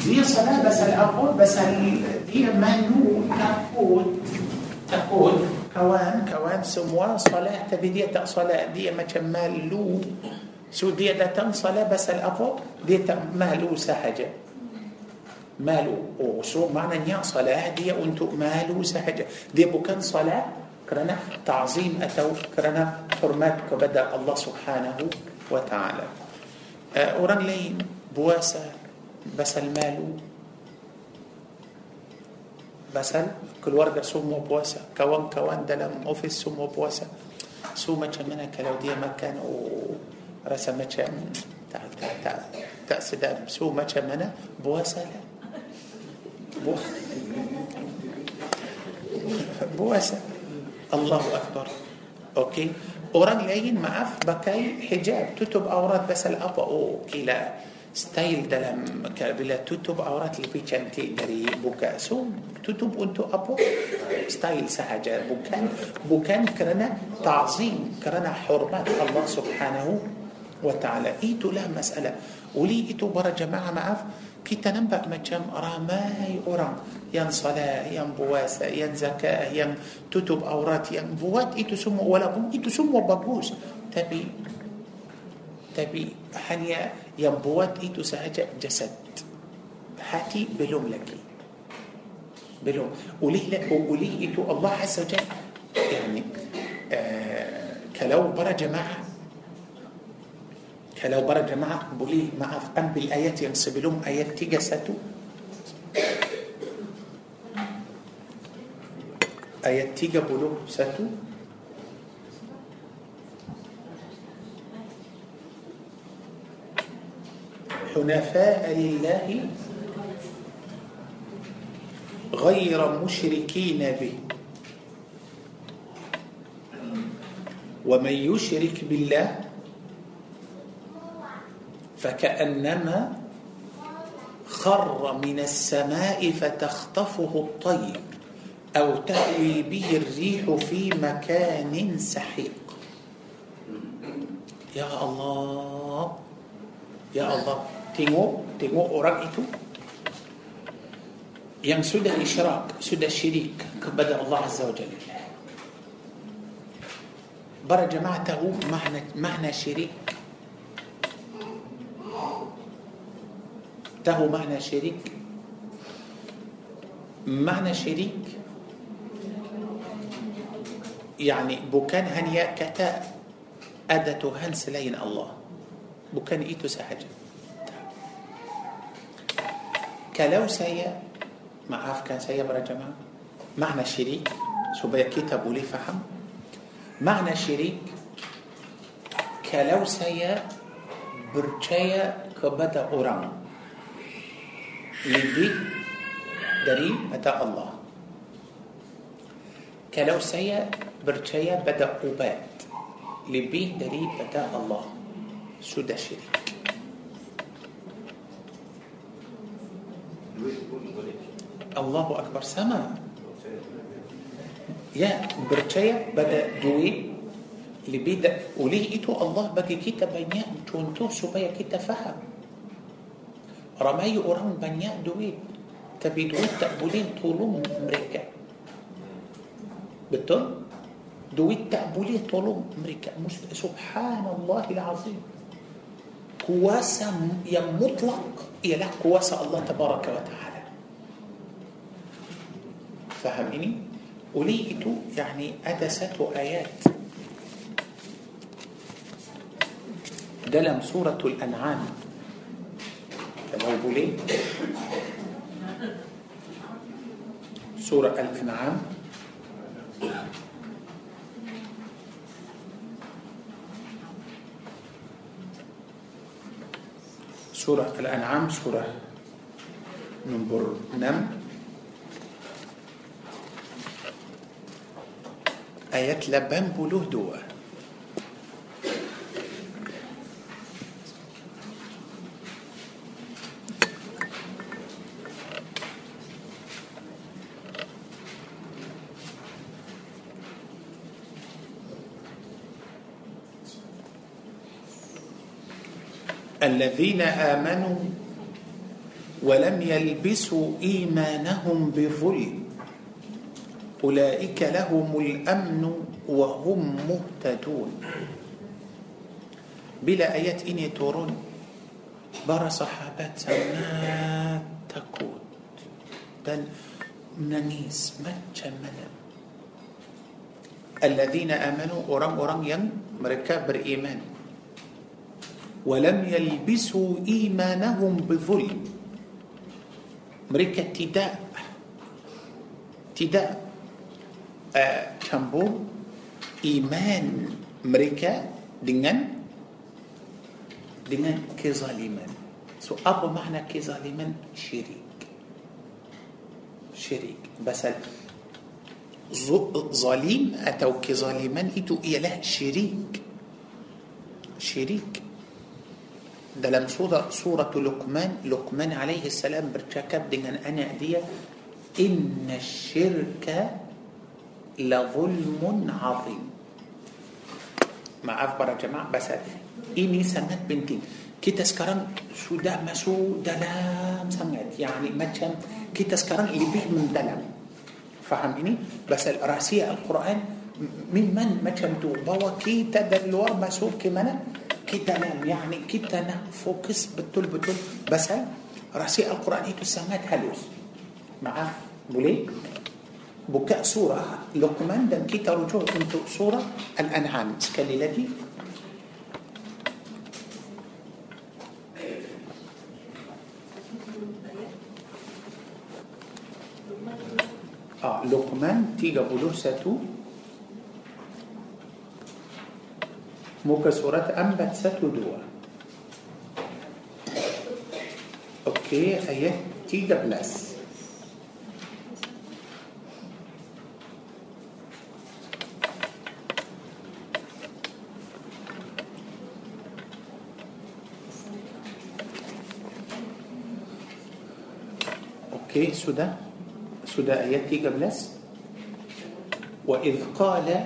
dia apa pasal dia malu takut takut kawan kawan semua salat tapi dia tak salat dia macam malu so dia datang salat pasal apa dia tak malu sahaja malu oh so maknanya salat dia untuk malu sahaja dia bukan salat kerana ta'zim atau kerana hormat kepada Allah Subhanahu wa taala uh, orang lain puasa بسل ماله. بسل كل ورقة سومو وبواسة كوان كوان دلم أوفيس سومو وبواسة سومة شمنا كلاودية مكان ورسمة شمنا تا تا تا تأسدام سومة شمنا بواسة لا الله أكبر. أوكي. أوران لين معف بكاي حجاب. تتب أوراد بس الأبا أوكي لا. Style dalam bila tutup aurat lebih cantik dari buka so tutup untuk apa style sahaja bukan bukan kerana ta'zim kerana hormat Allah subhanahu wa ta'ala itulah masalah oleh itu para jemaah maaf kita nampak macam ramai orang yang salat, yang puasa, yang zakat, yang tutup aurat, yang buat itu semua walaupun itu semua bagus tapi tapi hanya yang buat itu sahaja jasad hati belum lagi belum oleh oleh itu Allah Azza wa يعني آه kalau para jemaah kalau para jemaah boleh maaf ambil ayat yang sebelum ayat 31 ayat 31 حنفاء لله غير مشركين به. ومن يشرك بالله فكأنما خر من السماء فتخطفه الطير أو تهوي به الريح في مكان سحيق. يا الله يا الله. Tengok tengok orang itu yang sudah isyrak sudah syirik kepada Allah Azza wa Jalla para jemaah tahu makna makna syirik tahu makna syirik makna syirik يعني bukan hanya kata ada Tuhan selain Allah bukan itu sahaja كلو سيا ما عاف كان سيا برا جماعة. معنى شريك شو كتاب لي فهم. معنى شريك كلو سيا برشايا كبدا أورام لدي دري متى الله. كلو سيا برشايا بدا أوبات. لبي دري متى الله. سود شريك. الله أكبر سما. يا برتيا بدأ دوي اللي بدأ وليه إتو الله بقي كيتا بنيا تونتو سبايا كيتا فهم. رماي أوران بنيا دوي. تبي دوي تقبلين طولهم أمريكا. بتون دوي تقبلين طولهم أمريكا. سبحان الله العظيم. كواسة يعني مطلق هي لا كواسة الله تبارك وتعالى فهمني وليت يعني أدسة آيات دلم سورة الأنعام تبوبلي سورة الأنعام سورة الأنعام سورة نمبر نم. آيات لبن بلوه دوه الذين آمنوا ولم يلبسوا إيمانهم بظلم. أولئك لهم الأمن وهم مهتدون. بلا آيات إني تورون برا صحابات sangat takut dan menangis macam mana الذين آمنوا orang-orang yang mereka beriman ولم يلبسوا إيمانهم بظلم. مريكا تداء تداء آه، كمبو إيمان مريكا دنان دنان كظالمان سو أبو معنى كظالمان شريك شريك بس ظليم أتو كظالمان إتو إله شريك شريك dalam surah surah Luqman Luqman alaihi salam bercakap dengan anak dia inna syirka la zulmun azim maaf para jemaah bahasa ini sangat penting kita sekarang sudah masuk dalam sangat yani macam kita sekarang lebih mendalam faham ini bahasa rahsia Al-Quran memang macam tu bahawa kita dari luar masuk ke mana كتنام يعني كتنام فوكس بتول بتول بس هل رأسي القرآن itu sangat halus مع بولي بكاء سورة. لقمان dan kita rujuk untuk سورة الأنعام. sekali lagi آه لقمان 31 مكسورات أنبت ستو دوا أوكي آية تيجا بلس أوكي سودا. سودا آيات 13 وإذ قال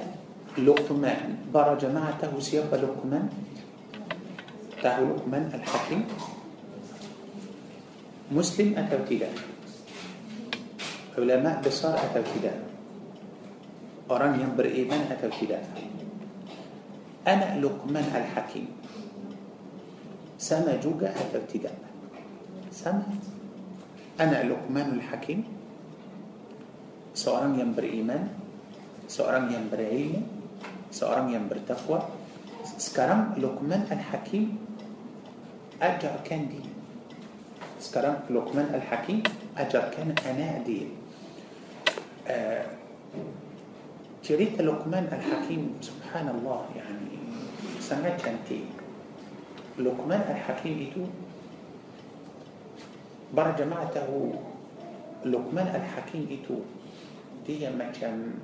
لقمان برا جماعته سيبا لقمان تاه لقمان الحكيم. مسلم أتو علماء بصار أتو كده أوران ينبر أنا لقمان الحكيم. سما جوجا أتو سما أنا لقمان الحكيم. seorang yang beriman, seorang yang berilmu, seorang yang bertakwa sekarang Luqman Al-Hakim ajarkan dia sekarang Luqman Al-Hakim ajarkan anak dia uh, cerita Luqman Al-Hakim subhanallah yani sangat cantik Luqman Al-Hakim itu berjamaah Luqman Al-Hakim itu dia macam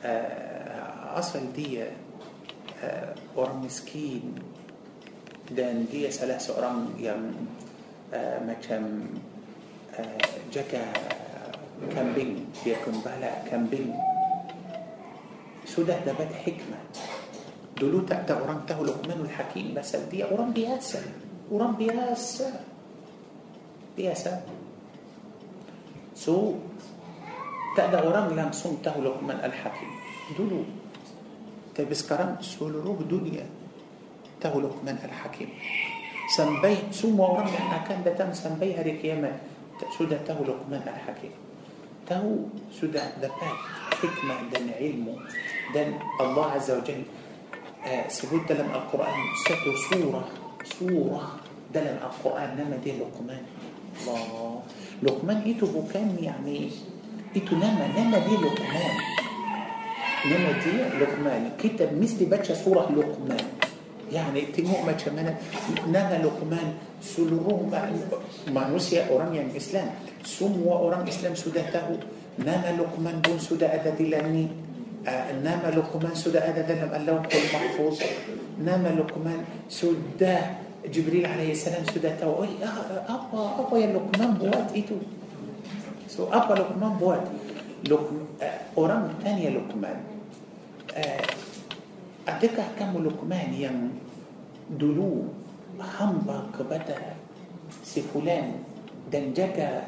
uh, أصل دي آه، أرم مسكين دان دي سلاس أرم يم ما كم جكا كمبين دي كمبالا كمبين سوده دبات حكمة. دلو تأتى أرم تهو لقمان الحكيم بس دي أرم بياسة. أرم بياسة. بياسة. سو تأتى أرم لم سنته لقمان الحكيم. دلو tapi sekarang seluruh dunia tahu Luqman Al-Hakim sampai semua orang yang akan datang sampai hari kiamat sudah tahu Luqman Al-Hakim tahu sudah dapat hikmah dan ilmu dan Allah Azza wa Jalla uh, sebut dalam Al-Quran satu surah surah dalam Al-Quran nama dia Luqman Allah Luqman itu bukan yani itu nama nama dia Luqman إنما لقمان. كتاب مثل باتشا سوره لقمان. يعني تيمو ما تشمنا نانا لقمان سلروه مع مانوسيا أورانيا إسلام. سمو اورام إسلام سودته نانا لقمان بون سودا اذا لاني آه، نما لقمان سودا هذا ذنب اللوح المحفوظ نما لقمان سودا جبريل عليه السلام سودا تو اي ابا آه، ابا آه، يا لقمان بوات إيتو. سو ابا لقمان بوات Luqman, uh, orang tanya Luqman, uh, adakah kamu Luqman yang dulu hamba kepada si fulan dan jaga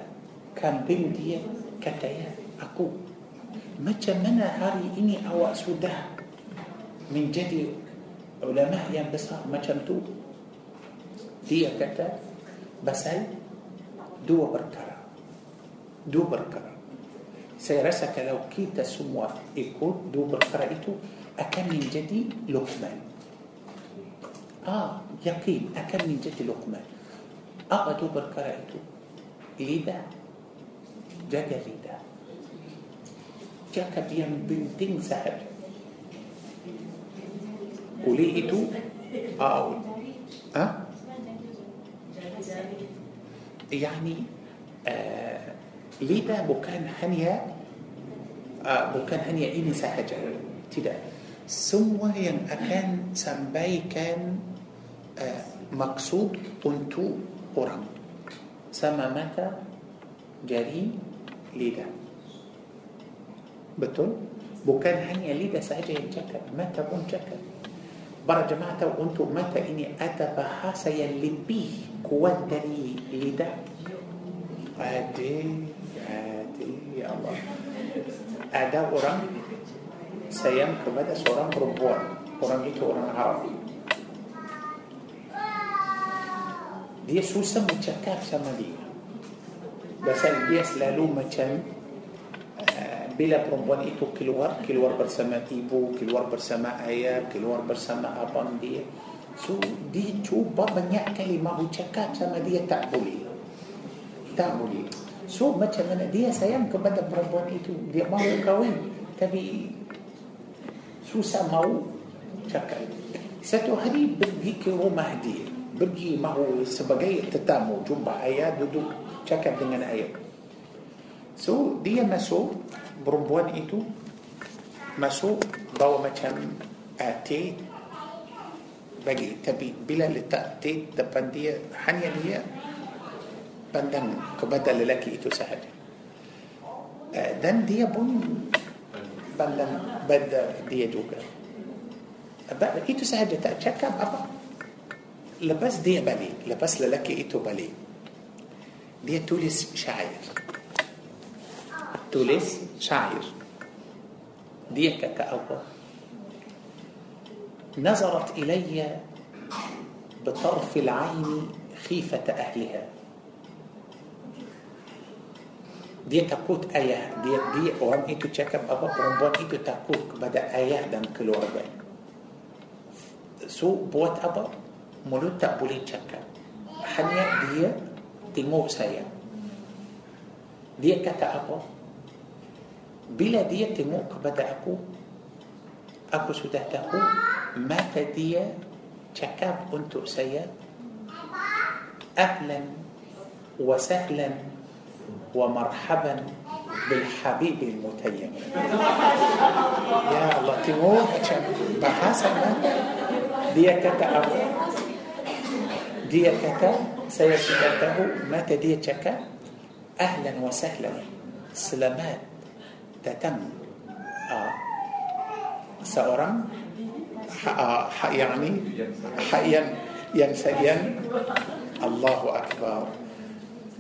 kambing dia? Kata ya aku macam mana hari ini awak sudah menjadi ulama yang besar macam tu? Dia kata pasal dua perkara dua perkara سيرسا كلو كيتا سموا إكو دوبر قرأتو أكم من جدي لقمان. آه يقين أكم من جدي لقمان. أقا دوبر قرأتو ليدا؟ جاكا ليدا. جاكا بيان بنتين سهل وليئتو آه آه؟ يعني آه، lidah bukan hanya uh, bukan hanya ini sahaja tidak semua yang akan sampaikan uh, maksud untuk orang sama mata jari lidah betul bukan hanya lidah sahaja yang cakap mata pun cakap para jemaah tahu untuk mata ini ada bahasa yang lebih kuat dari lidah ada ya Allah. Ada orang sayang kepada seorang perempuan. Orang itu orang Arab dia susah bercakap sama dia. Pasal dia selalu macam uh, bila perempuan itu keluar keluar bersama ibu keluar bersama ayah keluar bersama abang dia. So dia cuba banyak kali mahu cakap sama dia tak boleh. Tak boleh so macam mana dia sayang kepada perempuan itu? Dia mahu kahwin tapi susah mahu cakap. Satu hari pergi ke rumah dia pergi mahu sebagai tetamu. Jumpa ayah duduk cakap dengan ayah. So dia masuk perempuan itu masuk bawa macam uh, teh bagi. Tapi bila letak teh depan dia hanya dia بندم كبدل لك إتو سهل. آه، دن دي بون بندن بد دي جوجا إتو سهل تأتشكا بابا. لبس دي بلي لبس لك إتو بلي دي توليس شاعر. توليس شاعر. دي كاكا نظرت إلي بطرف العين خيفة أهلها. Dia takut ayah. Dia dia orang itu cakap apa? Perempuan itu takut kepada ayah dan keluarga. So buat apa? Mulut tak boleh cakap. Hanya dia tengok saya. Dia kata apa? Bila dia tengok kepada aku aku sudah tahu mata dia cakap untuk saya wa sahlan ومرحبا بالحبيب المتيم. يا الله تموت بحسن دي كتا دي كتا سيسدته مات دي تكا أهلا وسهلا. سلامات. تتم. آه. سأرم. آه. يعني حيا ينسيا الله أكبر.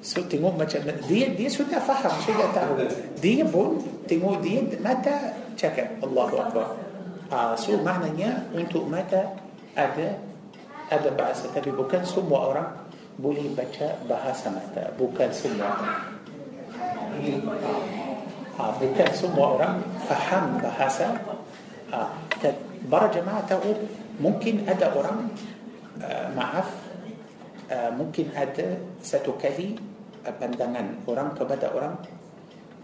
So tengok macam dia dia sudah faham, sudah tahu. Dia pun tengok dia mata cakap Allahu Akbar. Ah, so maknanya untuk mata ada ada bahasa tapi bukan semua orang boleh baca bahasa mata. Bukan semua. Ah, bukan semua orang faham bahasa. Ah, para jemaah tahu mungkin ada orang uh, maaf uh, mungkin ada satu kali pandangan orang kepada orang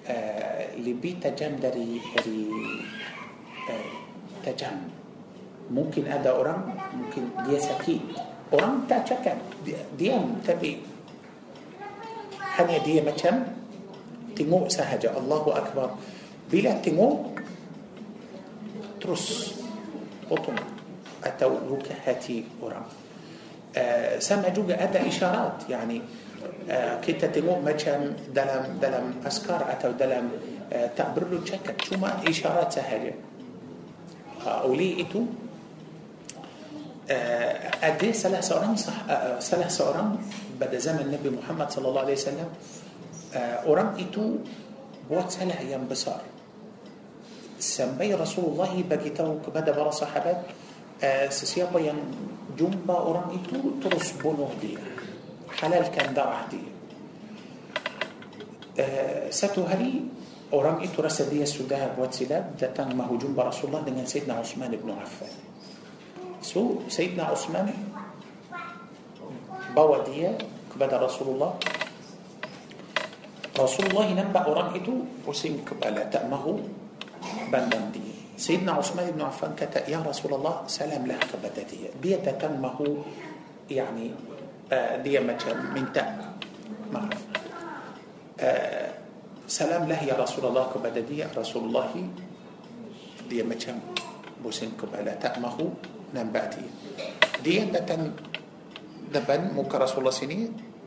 uh, lebih tajam dari dari uh, tajam. Mungkin ada orang mungkin dia sakit. Orang tak cakap dia, diam tapi hanya dia macam tengok sahaja Allahu Akbar. Bila tengok terus potong atau luka hati orang. Uh, sama juga ada isyarat yani kita tengok macam dalam dalam askar atau dalam uh, tak perlu cakap cuma isyarat sahaja uh, oleh itu uh, ada salah seorang uh, salah seorang pada zaman Nabi Muhammad sallallahu alaihi wasallam uh, orang itu buat salah yang besar sampai Rasulullah bagi tahu kepada para sahabat uh, sesiapa yang jumpa orang itu terus bunuh dia حلال كان دار عهدي آه، ساتو هاري أورام إتو رسدية سوداها بواتسلاب داتان ما هجوم برسول الله دنان سيدنا عثمان بن عفان. سو سيدنا عثمان بوادية كبدا رسول الله. رسول الله نبأ أورام إتو وسيم كبالا تأمه بندان دي سيدنا عثمان بن عفان كتأ يا رسول الله سلام لها كبدا دي بيتا تأمه يعني دي مجال من تأمل سلام له يا رسول الله كبدا دي رسول الله دي مجال بوسين كبالا تأمه نام نباتي دي نتن دبن موك رسول الله سني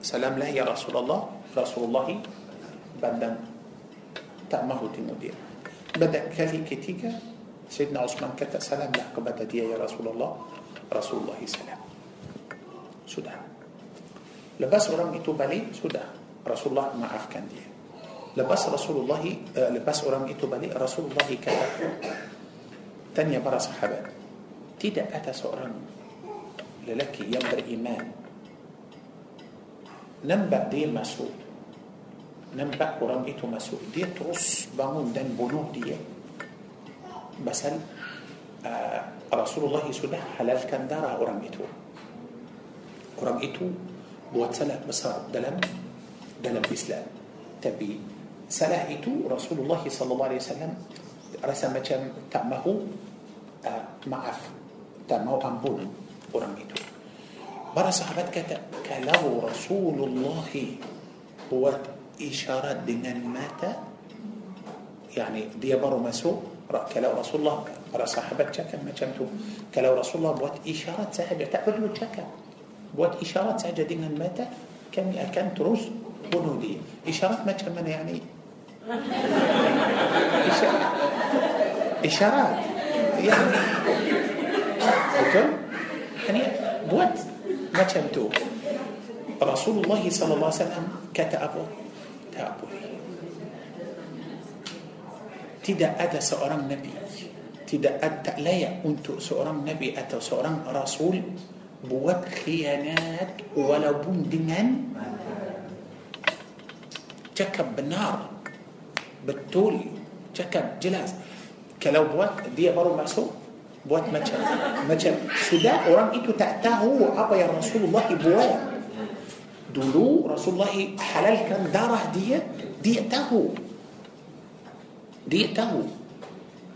سلام له يا رسول الله رسول الله بدن تأمه تنو دي بدأ كالي كتيكا سيدنا عثمان كتا سلام له كبدا دي يا رسول الله رسول الله سلام سودان lepas orang itu balik sudah Rasulullah maafkan dia lepas Rasulullah uh, lepas orang itu balik Rasulullah kata tanya para sahabat tidak ada seorang lelaki yang beriman nampak dia masuk nampak orang itu masuk dia terus bangun dan bunuh dia pasal uh, Rasulullah sudah halalkan darah orang itu orang itu buat salah besar dalam dalam Islam tapi salah itu Rasulullah wasallam rasa macam tak mahu uh, maaf tak mahu ampun orang itu para sahabat kata kalau Rasulullah buat isyarat dengan mata yani dia baru masuk kalau Rasulullah para sahabat cakap macam tu kalau Rasulullah buat isyarat sahaja tak perlu cakap buat isyarat saja dengan mata kami akan terus bunuh dia isyarat macam mana yani isyarat isyarat yani betul yani buat macam tu Rasulullah sallallahu alaihi wasallam kata apa tak boleh tidak ada seorang nabi tidak ada tak layak untuk seorang nabi atau seorang rasul buat khianat walaupun dengan cakap benar betul cakap jelas kalau buat dia baru masuk buat macam macam sudah orang itu tak tahu apa yang Rasulullah buat dulu Rasulullah halalkan darah dia dia tahu dia tahu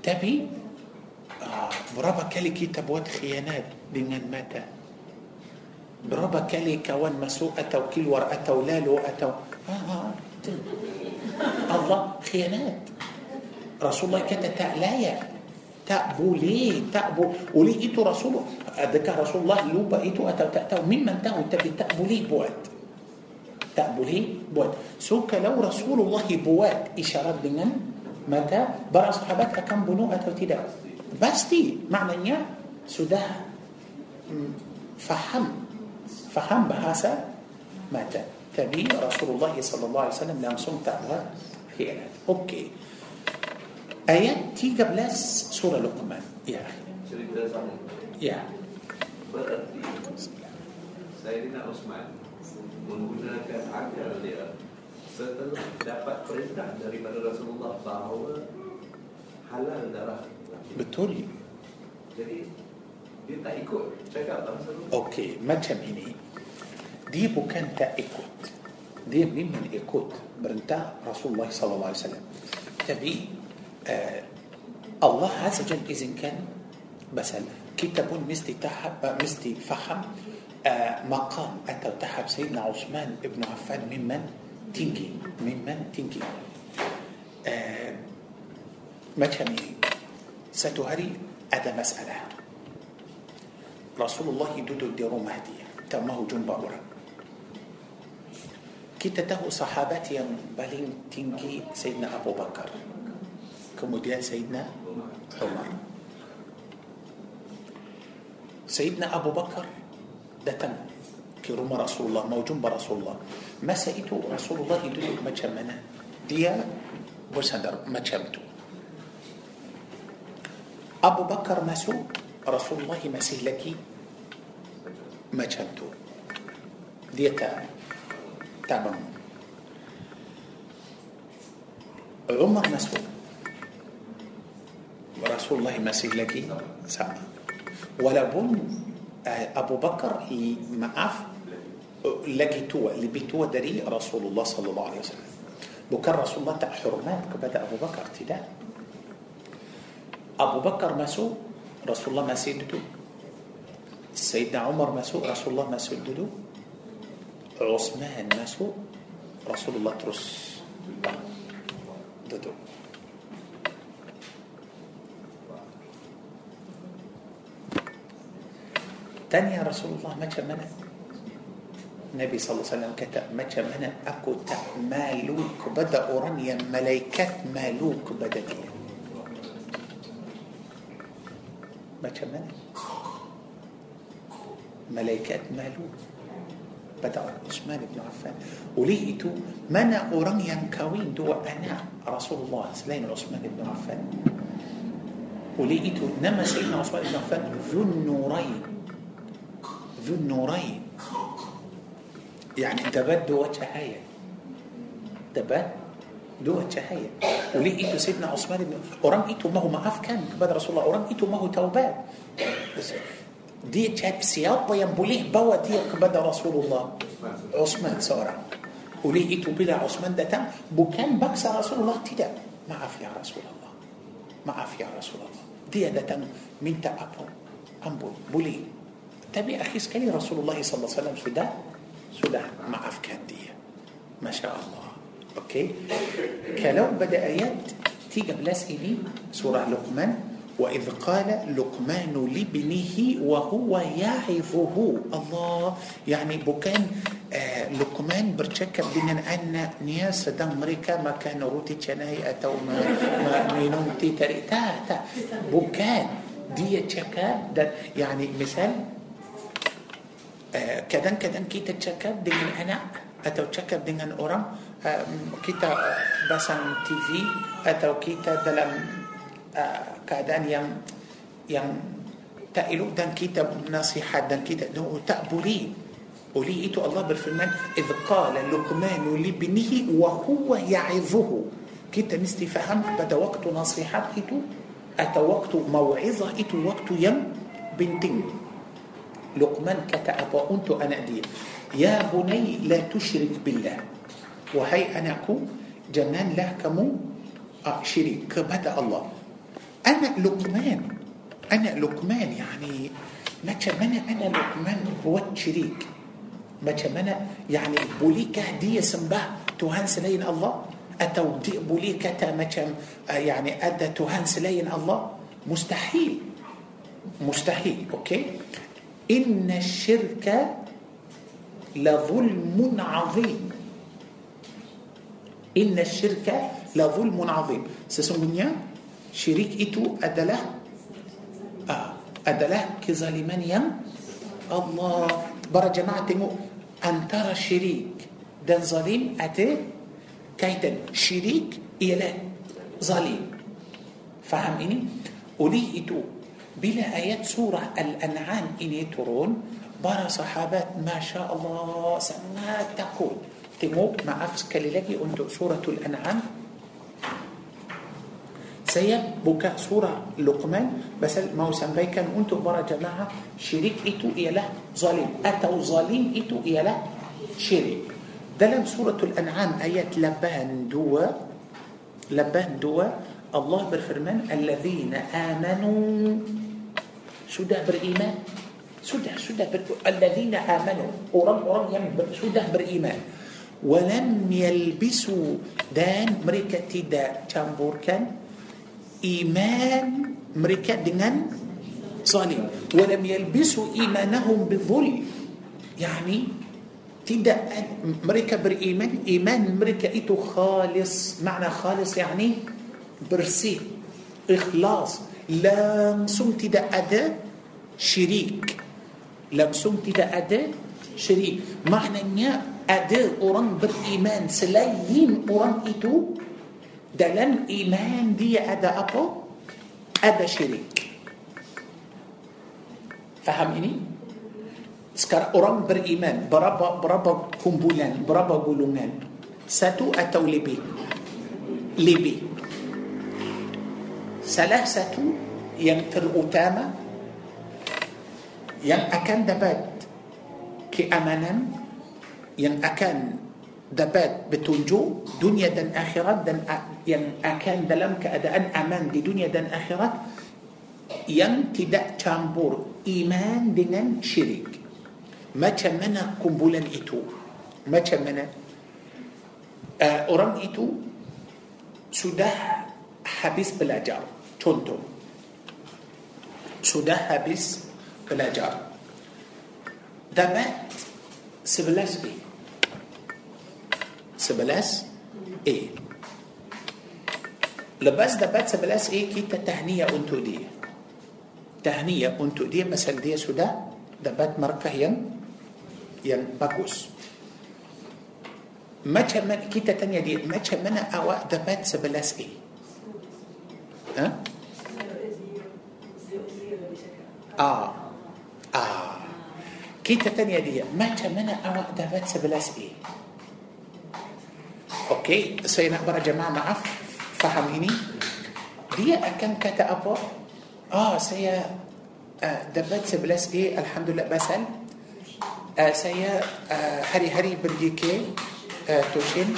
tapi uh, berapa kali kita buat khianat dengan mata بربا كالي كوان مسوءة أتو ورقة ولا لوقة آه،, آه،, آه الله خيانات. رسول الله كانت تألايا. تأبو ليه تأبو. وليه إيتو رسوله أدكا رسول الله لوبا إيتو أتو تأتو مين من تأو؟ أنت بتأبو ليه بوات. تأبو ليه بوات. سوك لو رسول الله بوات. إشارات بنا متى؟ برا صحابتها كم بنو أتو تدا بس دي معنى سده فهمت faham bahasa mata tapi Rasulullah wasallam langsung tak buat khianat okey ayat 13 surah Luqman ya cerita sama ya berarti Sayyidina Osman menggunakan akal dia setelah dapat perintah daripada Rasulullah bahawa halal darah betul jadi dia tak ikut cakap pasal tu okey macam ini dia bukan tak ikut dia memang ikut perintah Rasulullah sallallahu alaihi wasallam tapi uh, Allah azza jalla izinkan basal kita pun mesti tahap mesti faham uh, maqam atau tahap Sayyidina Uthman ibn Affan memang tinggi memang tinggi uh, macam ini satu hari ada masalah رسول الله دودو ديرو مهدي تمه جنب أورا. كتته صحابات يم بلين تنجي سيدنا أبو بكر. كمديان سيدنا عمر. سيدنا أبو بكر دتن كرم رسول الله موجون برسول الله. ما سئتوا رسول الله يدلك ما شمنا ديا بسندر ما شمتوا أبو بكر ما رسول الله ما سهلكي ما چنتو ديتا تعبان. عمر نسو رسول الله مسيح لكي سعد. ولا بون آه، أبو بكر معاف لكي تو اللي تو دري رسول الله صلى الله عليه وسلم. بكر رسول الله تحرمات كبدا أبو بكر تدا أبو بكر ما مسو رسول الله مسيح لكي سيدنا عمر ما سوء رسول الله ما سدده عثمان ما سوء رسول الله ترس. دده تاني رسول الله ما كان نبي صلى الله عليه وسلم كتب ما كان أكو تمالوك بدأ أورانيا ملايكات مالوك بدا ما كان ملائكات مالوا بدأ عثمان بن عفان. ولقيته منع أوران ينكوين دو أنا رسول الله سليم عثمان بن عفان. ولقيته نما سيدنا عثمان بن عفان ذو النورين. ذو النورين. يعني تبد وجهايا تبد دو تحية وليه إيتو سيدنا عثمان بن أرام إيتو ما هو معاف كان بعد رسول الله. أرام إيتو ما هو توبات. Dia siapa yang boleh bawa dia kepada Rasulullah Uthman seorang oleh itu bila Uthman datang bukan baksa Rasulullah tidak maaf ya Rasulullah maaf ya Rasulullah dia datang minta apa ampun boleh tapi akhir sekali Rasulullah SAW sudah sudah maafkan dia Masya Allah Okey Kalau pada ayat 13 ini Surah Luqman وإذ قال لقمان لابنه وهو يعظه. Allah يعني bukan ah, Luqman bercakap dengan anaknya sedang mereka makan roti canai atau minum teh tarik tak bukan dia cakap يعني misal ah, kadang-kadang kita cakap dengan anak atau cakap dengan orang آه، كيتا بسان تي في أتو كيتا دلم keadaan yang yang tak elok dan kita nasihat dan kita tak boleh oleh itu Allah berfirman qala luqman libnihi wa huwa ya'idhuhu kita mesti faham pada waktu nasihat itu atau waktu mau'izah itu waktu yang penting Luqman kata apa untuk anak dia Ya bunai la tushrik billah Wahai anakku Janganlah kamu uh, syirik kepada Allah أنا لقمان. أنا لقمان يعني ما تشمنا أنا لقمان هو تشريك ما تشمنا يعني بوليكا دي سمبه تهان سلين الله؟ أتو دي بوليكا ما آه، يعني أدى تهان سلين الله؟ مستحيل. Mustahil okey? إن الشرك لظلم عظيم. إن الشرك لظلم عظيم. Sesungguhnya syirik itu adalah ah adalah kezaliman yang? Allah para jemaah mu antara syirik dan zalim erti? Kaitan syirik إلى ظالم. فهم إني؟ وليه إتو بلا آيات سورة الأنعام إني ترون برا صحابات ما شاء الله سما تقول تمو مع أفسك للاقي أنت سورة الأنعام؟ Saya buka surah Luqman pasal mau sampaikan untuk para jemaah syirik itu ialah zalim atau zalim itu ialah syirik dalam suratul An'am ayat 82 82 Allah berfirman alladzina amanu sudah beriman sudah sudah ber, alladzina amanu orang-orang yang ber, sudah beriman walam yalbisu dan mereka tidak campurkan iman mereka dengan zalim walam yalbisu imanahum bidzul yani tidak mereka beriman iman mereka itu khalis makna khalis yani bersih ikhlas langsung tidak ada syirik langsung tidak ada syirik maknanya ada orang beriman selain orang itu ده لم إيمان دي أدا أبو ادى شريك. فهميني سكر أرام بر إيمان برابا برابا كمبولان برابا قولونان ساتو أتو لبي لبي سلاح ساتو ينتر أتاما ين أكان دبات. كأمانا ين أكان dapat petunjuk dunia dan akhirat dan yang akan dalam keadaan aman di dunia dan akhirat yang tidak campur iman dengan syirik macam mana kumpulan itu macam mana uh, orang itu sudah habis belajar contoh sudah habis belajar dapat 11 B سبلاس اي Lepas dapat sebelas A kita tahniah untuk dia tahniah untuk dia misal dia sudah dapat markah yang yang bagus. Macam mana kita tanya dia macam mana awak dapat sebelas A ha? Ah. Ah. Ah. Kita tanya dia macam mana awak dapat sebelas A Okey, saya nak berjemaah maaf faham ini. Dia akan kata apa? Ah, saya uh, dapat 11 A alhamdulillah basal. Uh, saya uh, hari-hari pergi ke uh, tuition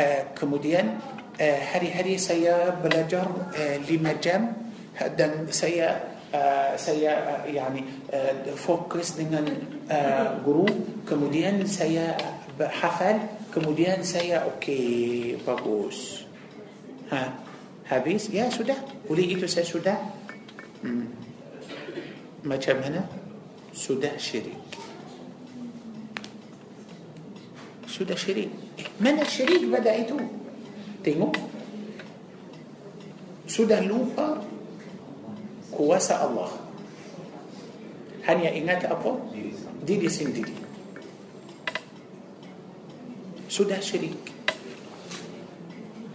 uh, kemudian uh, hari-hari saya belajar uh, 5 jam dan saya uh, saya uh, yani uh, fokus dengan uh, guru kemudian saya hafal kemudian saya okey bagus. Ha habis? Ya sudah. Boleh itu saya sudah. Hmm. macam mana? Sudah syirik. Sudah syirik. Mana syirik pada itu? Tengok. Sudah lupa kuasa Allah. Hanya ingat apa? Diri sendiri sudah syirik.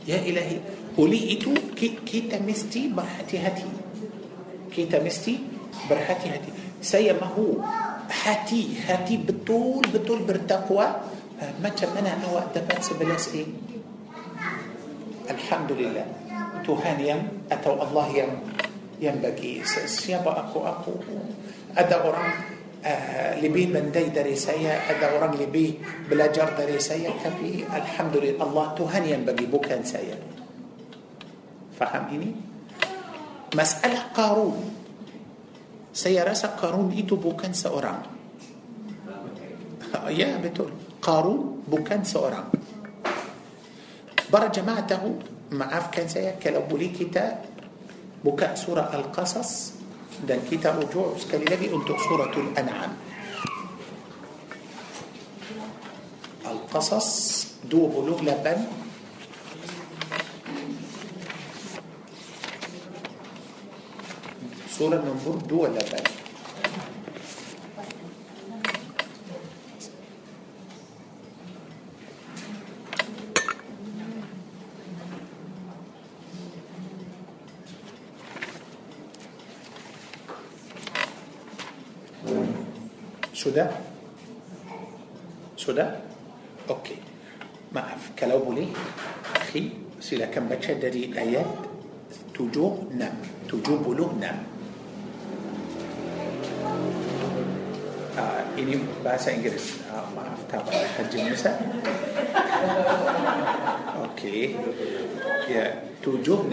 Ya oleh itu ki, kita mesti berhati-hati kita mesti berhati-hati saya mahu hati-hati betul-betul bertakwa macam mana awak dapat sebelas A? الحمد لله. تهان يم أتو الله يم. ينبغي. سيابا أكو أكو. أدى أورام آه، لبي من داي دريسية أدعو رجل بي بلا جار دريسية كبي الحمد لله الله تهنيا بقي بو كان سايا فهمني مسألة قارون. سيرس قارون إيتو بوكان سأران آه، يا بتقول. قارون بوكان سأران برا جماعته معاف كان سايا كلا بولي كتاب بكاء سورة القصص. Dan kita rujuk sekali lagi untuk suratul an'am Al-Qasas 28 Surah nombor 28 silakan baca dari ayat 76. 76. Uh, ini bahasa Inggris. Uh, maaf, tak apa. Haji Musa. Okey. Ya, 76.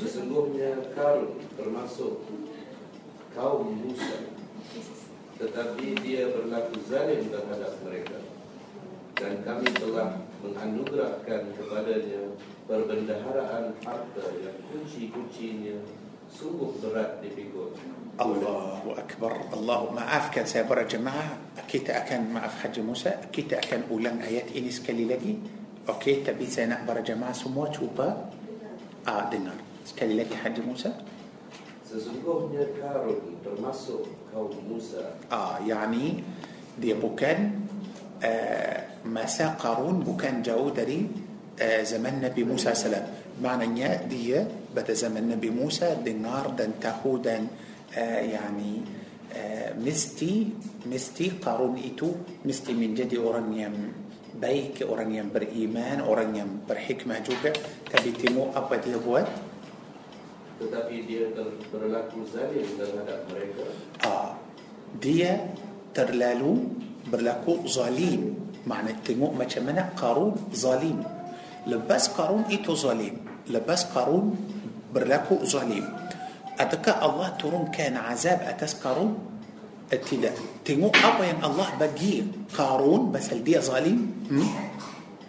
Sesungguhnya kau termasuk kaum Musa tetapi dia berlaku zalim terhadap mereka dan kami telah menganugerahkan kepadanya perbendaharaan harta yang kunci-kuncinya sungguh berat dipikul Allahu Akbar. Allah maafkan saya para jemaah. Kita akan maaf Haji Musa kita akan ulang ayat ini sekali lagi. Okey tapi saya nak para jemaah semua cuba ah, dengar. Sekali lagi Haji Musa. Sesungguhnya Karun termasuk kaum Musa. Ah, يعني dia bukan uh, masa Qarun bukan jauh dari ah, zaman Nabi Musa سلام maknanya dia pada zaman Nabi Musa dia dengar dan tahu dan ah, يعني ah, mesti mesti Qarun itu mesti menjadi orang yang baik orang yang beriman orang yang berhikmah juga tapi itu apa dia buat? Tetapi dia ter- berlaku zalim terhadap mereka. Ah, dia terlalu berlaku zalim معنى تيمو ما تشمنا قارون ظالم. لباس قارون إيتو ظالم. لباس قارون برلاكو ظالم. أتكا الله ترون كان عذاب أتاس قارون؟ أتلا تيمو أبايا الله بجي قارون بس دي ظالم؟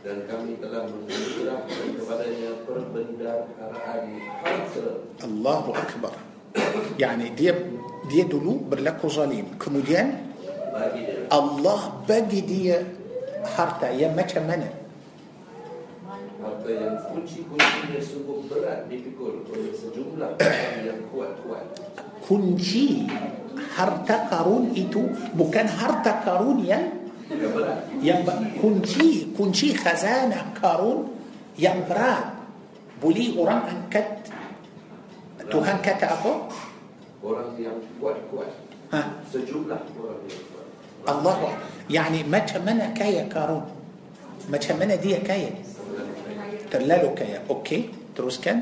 dan kami telah menunjukkan kepadanya perbenda perkara Allahu Akbar. Yani dia dia dulu berlaku harta yang macam mana? harta yang kunci-kuncinya sungguh berat dipikul oleh sejumlah orang yang kuat-kuat. Kunci harta karun itu bukan harta karun yang yang kunci kunci khazanah karun yang berat. Boleh orang angkat. Tuhan kata apa? orang yang kuat-kuat. Ha, sejumlah orang yang kuat Allah yani macam mana kaya karun? Macam mana dia kaya? Terlalu kaya. Okey, teruskan.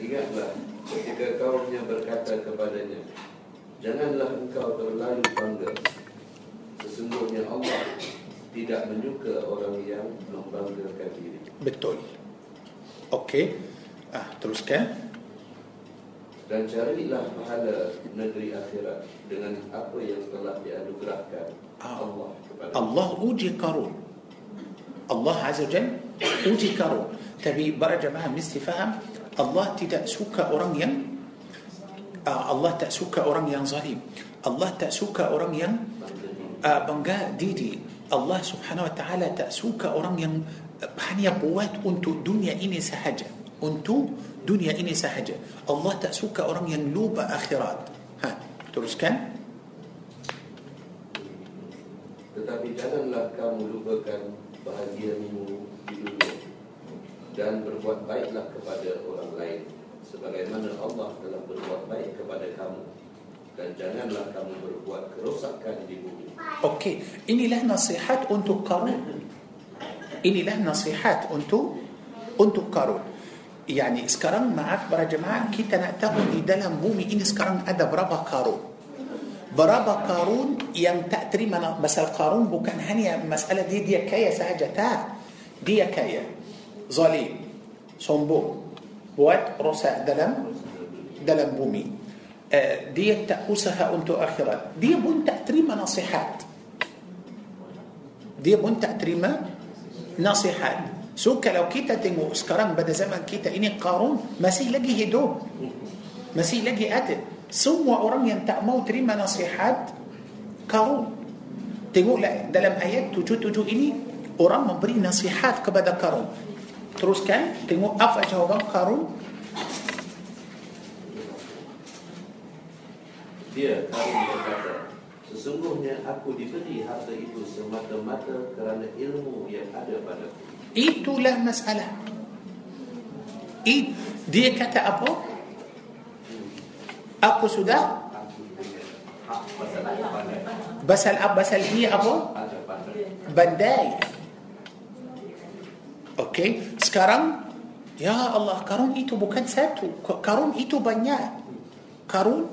Ingatlah ketika kaumnya berkata kepadanya Janganlah engkau terlalu bangga Sesungguhnya Allah tidak menyuka orang yang membanggakan diri Betul. Okey. Ah, teruskan. Dan carilah pahala negeri akhirat Dengan apa yang telah dianugerahkan Ah. Allah uji karun Allah Azza Jal uji karun tapi para jemaah mesti faham Allah tidak suka orang yang uh, Allah tak suka orang yang zalim Allah tak suka orang yang uh, bangga diri Allah subhanahu wa ta'ala tak suka orang yang uh, hanya buat untuk dunia ini sahaja untuk dunia ini sahaja Allah tak suka orang yang lupa akhirat ha, teruskan Tetapi janganlah kamu lupakan bahagiamu di dunia Dan berbuat baiklah kepada orang lain Sebagaimana Allah telah berbuat baik kepada kamu Dan janganlah kamu berbuat kerosakan di bumi Okey, inilah nasihat untuk Qarun. Inilah nasihat untuk untuk Qarun. Yani sekarang maaf para jemaah kita nak tahu di dalam bumi ini sekarang ada berapa Qarun. Berapa Qarun yang tak terima masalah Qarun bukan hanya masalah dia dia kaya sahaja tak. Dia kaya, zalim, sombong, buat rosak dalam dalam bumi. Uh, dia tak usaha untuk akhirat. Dia pun tak terima nasihat. Dia pun tak terima nasihat. So kalau kita tengok sekarang pada zaman kita ini Qarun masih lagi hidup. Masih lagi ada. Semua orang yang tak mau terima nasihat Qarun. Tengoklah dalam ayat 77 ini orang memberi nasihat kepada Qarun. Teruskan tengok apa jawaban Qarun. Dia kami berkata Sesungguhnya aku diberi harta itu semata-mata kerana ilmu yang ada padaku Itulah masalah. I, dia kata apa? Aku sudah basal ab basal dia apa? Bandai. Okey, sekarang ya Allah karun itu bukan satu. Karun itu banyak. Karun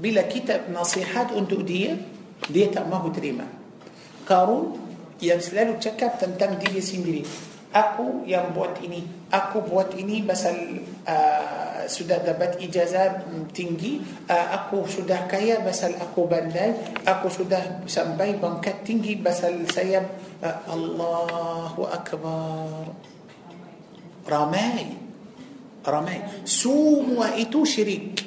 bila kita nasihat untuk dia, dia tak mahu terima. Karun yang selalu cakap tentang diri sendiri. Aku yang buat ini, aku buat ini pasal uh, sudah dapat ijazah tinggi, uh, aku sudah kaya pasal aku bandai, aku sudah sampai pangkat tinggi pasal saya uh, Allahu Akbar. Ramai. Ramai. Semua itu syirik.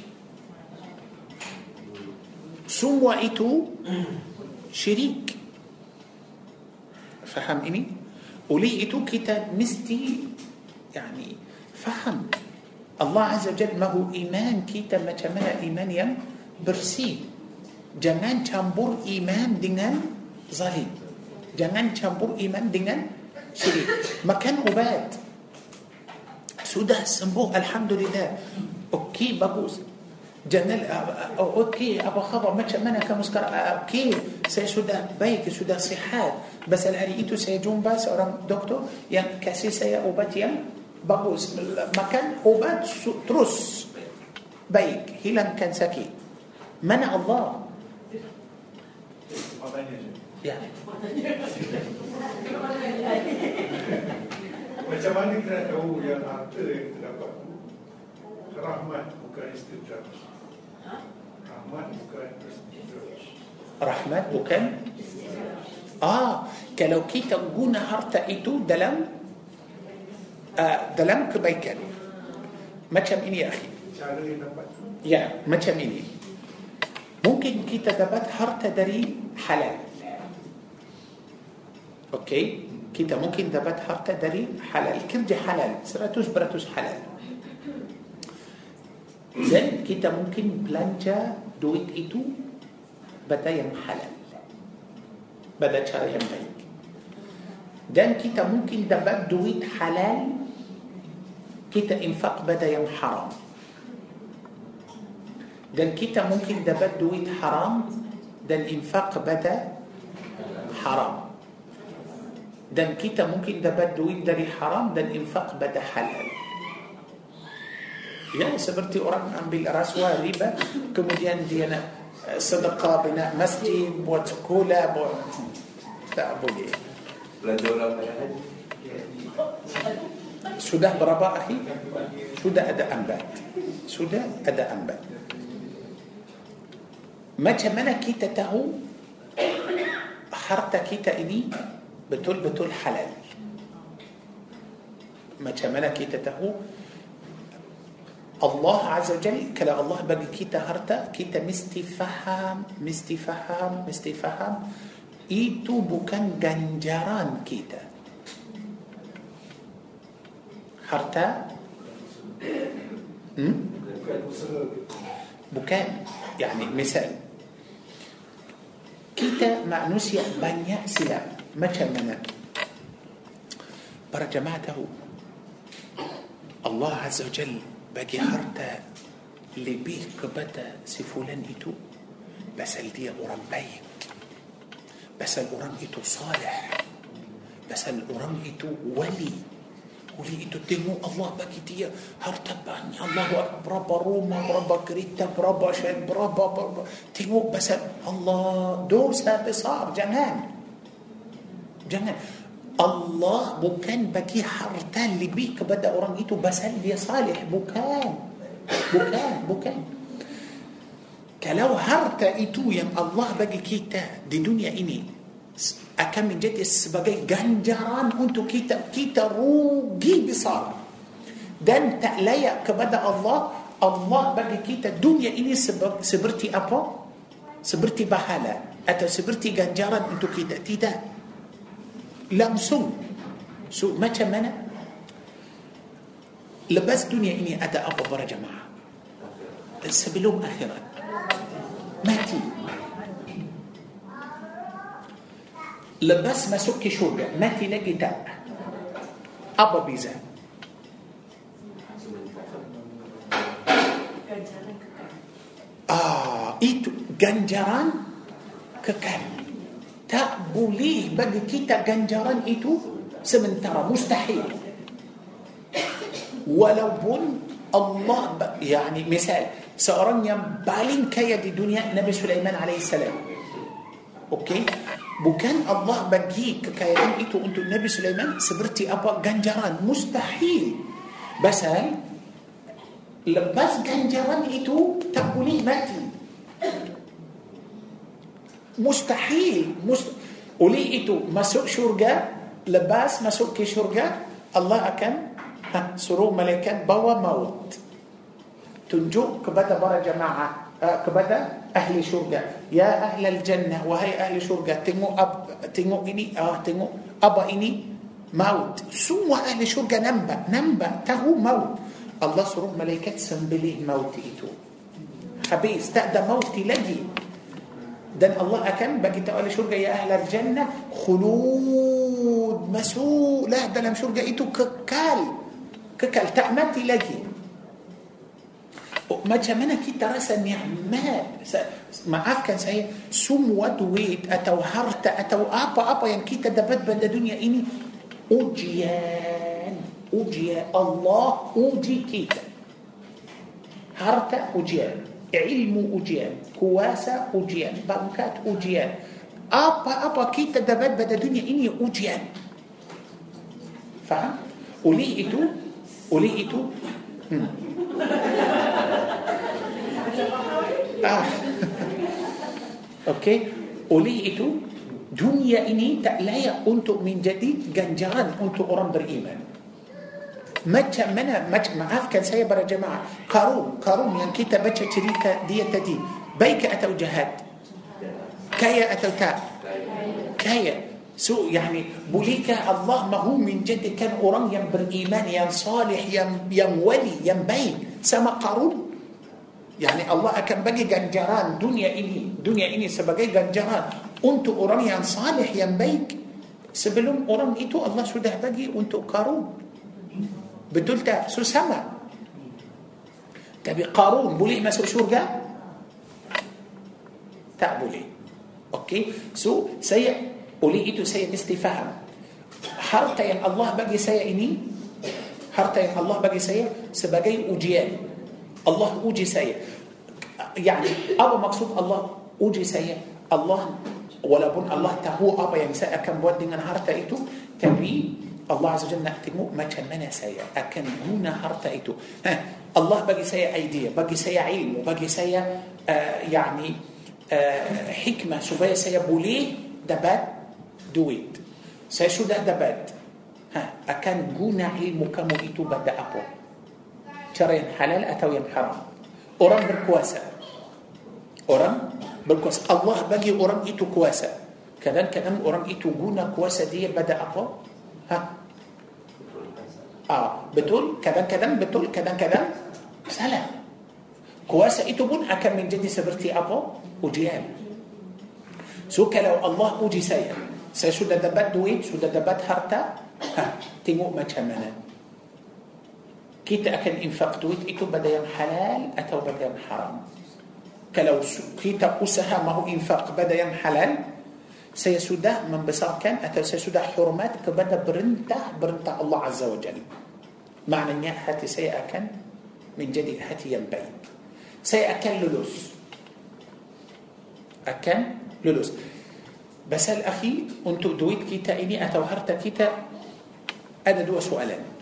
Semua itu syirik. Faham ini? Oleh itu kita mesti yani faham الله عز وجل ما هو إيمان كيتا ما تمنى إيمان يم برسي جنان تنبور إيمان دينان ظالم جمان تنبور إيمان دينان شريك. ما كان عباد سودا سمبوه الحمد لله أوكي بابوس جنال أوكي أبو خبر ما تمنى كمسكر أوكي. سيسودا بيك سودا صحات. بس الأريتو سيجون بس أورام دكتور يعني كاسي سيأوبات يعني bagus makan ubat terus baik hilangkan sakit mana Allah ya Macam mana kita tahu yang harta yang kita dapat rahmat bukan istidraj. Rahmat bukan istidraj. rahmat bukan ah kalau kita guna harta itu dalam ah dalam kebaikan macam ini يا أخي. Ya macam ini. Mungkin kita dapat harta dari halal. Okey? Kita mungkin dapat harta dari halal. Kerja halal. Seratus peratus halal. زين kita mungkin belanja duit itu بدا يم حلال. بدا شاري يم بيك دان كي ممكن دبت دويت حلال kita infak pada yang haram dan kita mungkin dapat duit haram dan infak pada haram dan kita mungkin dapat duit dari haram dan infak pada halal ya seperti orang ambil rasuah riba kemudian dia nak eh, sedekah bina masjid buat sekolah buat tak boleh Belanja orang haji sudah berapa akhi sudah ada ambat sudah ada ambat macam mana kita tahu harta kita ini betul-betul halal macam mana kita tahu Allah Azza Jal kalau Allah bagi kita harta kita mesti faham mesti faham mesti faham itu bukan ganjaran kita harta hmm? bukan يعني مثال kita manusia banyak silap macam mana para jemaah tahu Allah Azza wa Jal bagi harta lebih kepada si fulan itu pasal dia orang baik pasal orang itu salih pasal orang itu wali Oleh itu tengok Allah bagi dia harta banyak. Allah berapa rumah, berapa kereta, berapa syed, berapa, berapa. Tengok pasal Allah dosa besar. Jangan. Jangan. Allah bukan bagi harta lebih kepada orang itu pasal dia salih. Bukan. Bukan. Bukan. Kalau harta itu yang Allah bagi kita di dunia ini akan menjadi sebagai ganjaran untuk kita kita rugi besar dan tak layak kepada Allah Allah bagi kita dunia ini seperti apa seperti bahala atau seperti ganjaran untuk kita tidak langsung so, macam mana lepas dunia ini ada apa para jemaah sebelum akhirat mati لباس ما سكي شوجا ما تي لقي تاء أبا بيزا. Ah itu ganjaran kekayaan. Tak boleh boleh bagi kita ganjaran itu sementara mustahil. Walaupun Allah يعني misal seorang ni paling kaya di dunia Nabi Sulaiman عليه السلام. Okey? Bukan Allah bagi kekayaan itu untuk Nabi Sulaiman seperti apa ganjaran. Mustahil. Pasal lepas ganjaran itu tak boleh mati. Mustahil. Must oleh itu masuk syurga lepas masuk ke syurga Allah akan ha, suruh malaikat bawa maut. Tunjuk kepada para jemaah kepada ahli syurga ya ahli al-jannah wahai ahli syurga tengok ab, tengok ini ah tengok apa ini maut semua ahli syurga nampak nampak tahu maut Allah suruh malaikat sembelih maut itu habis tak ada maut lagi dan Allah akan bagi tahu ahli syurga ya ahli jannah khulud masuklah dalam syurga itu kekal kekal tak mati lagi macam mana kita rasa nikmat maafkan saya semua duit atau harta atau apa-apa yang kita dapat pada dunia ini ujian ujian Allah uji kita harta ujian ilmu ujian kuasa ujian bangkat ujian apa-apa kita dapat pada dunia ini ujian faham oleh itu oleh itu hmm. Ah. Okey, oleh itu dunia ini tak layak untuk menjadi ganjaran untuk orang beriman. Macam mana, macam, maafkan saya para jemaah, Karun, Karun yang kita baca cerita dia tadi, baik atau jahat? Kaya atau tak? Kaya. So, yani, bolehkah Allah mahu menjadikan orang yang beriman, yang salih, yang yang wali, yang baik sama Karun? Yani Allah akan bagi ganjaran dunia ini dunia ini sebagai ganjaran untuk orang yang saleh yang baik. Sebelum orang itu Allah sudah bagi untuk Qarun. Betul tak? So sama tapi Qarun boleh masuk syurga? Tak boleh. Okey? So saya oleh itu saya mesti faham. Harta yang Allah bagi saya ini harta yang Allah bagi saya sebagai ujian. Allah uji saya يعني apa maksud Allah uji saya Allah walaupun Allah tahu apa yang saya akan buat dengan harta itu tapi Allah Azza Jalla nak tengok macam mana saya akan guna harta itu ha, Allah bagi saya idea bagi saya ilmu bagi saya uh, yani uh, hikmah supaya saya boleh dapat duit saya sudah dapat ha, akan guna ilmu kamu itu pada apa cara yang halal atau yang haram orang berkuasa orang berkuasa Allah bagi orang itu kuasa kadang-kadang orang itu guna kuasa dia pada apa ha ah betul kadang-kadang betul kadang-kadang salah kuasa itu pun akan menjadi seperti apa ujian so kalau Allah uji saya saya sudah dapat duit sudah dapat harta ha, tengok macam mana kita akan infak duit itu pada benda halal atau pada benda haram. Kalau kita usaha mahu infak benda halal. Sesudah membesarkan atau sesudah hormat kepada perintah perintah الله عز وجل. Maknanya hati saya akan menjadi hati yang baik سيأكن لولوس. أكن لولوس. بس الأخي أنتو دويت كيتا إني أتو هرتا كيتا أنا دو سؤالين.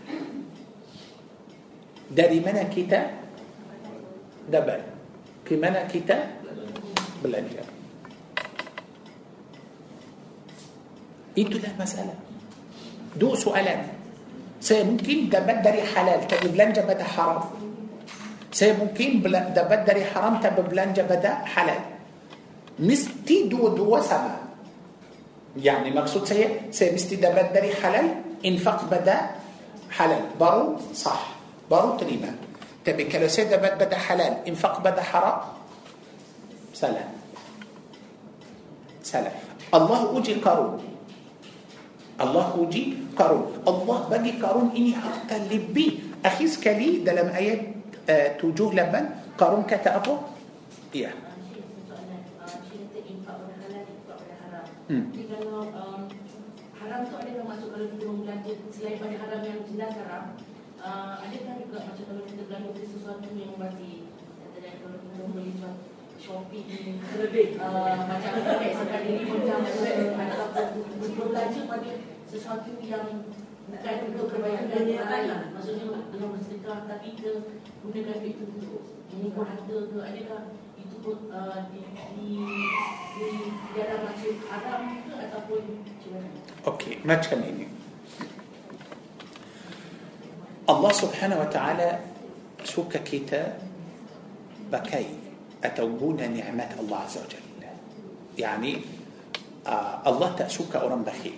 Dari mana kita dapat ke mana kita belanja itulah masalah dua soalan saya mungkin dapat dari halal tapi belanja pada haram saya mungkin dapat dari haram tapi belanja pada halal mesti dua-dua sama يعني saya saya mesti dapat dari halal infak pada halal baru صح baru terima tapi kalau saya dapat pada halal infak pada haram salah salah Allah uji karun Allah uji karun Allah bagi karun ini harta lebih akhir sekali dalam ayat uh, tujuh lapan karun kata apa iya Hmm. Jadi kalau um, haram tu ada masuk kalau kita belanja selain pada haram yang jelas haram, uh, adakah juga macam kalau kita belanja beli sesuatu yang masih kata kalau kita sesuatu shopping lebih uh, macam sekali ini macam ataupun belanja pada sesuatu yang bukan untuk kebaikan dan lain. Maksudnya dengan bersedekah tapi kita gunakan itu untuk mengukur harta ke adakah itu uh, di, di, di, dalam maksud haram ke ataupun macam mana? Okey, macam ini الله سبحانه وتعالى سوك كتاب بكي أتوبون نعمة الله عز وجل. يعني آه الله تأسوك أوران بخيل.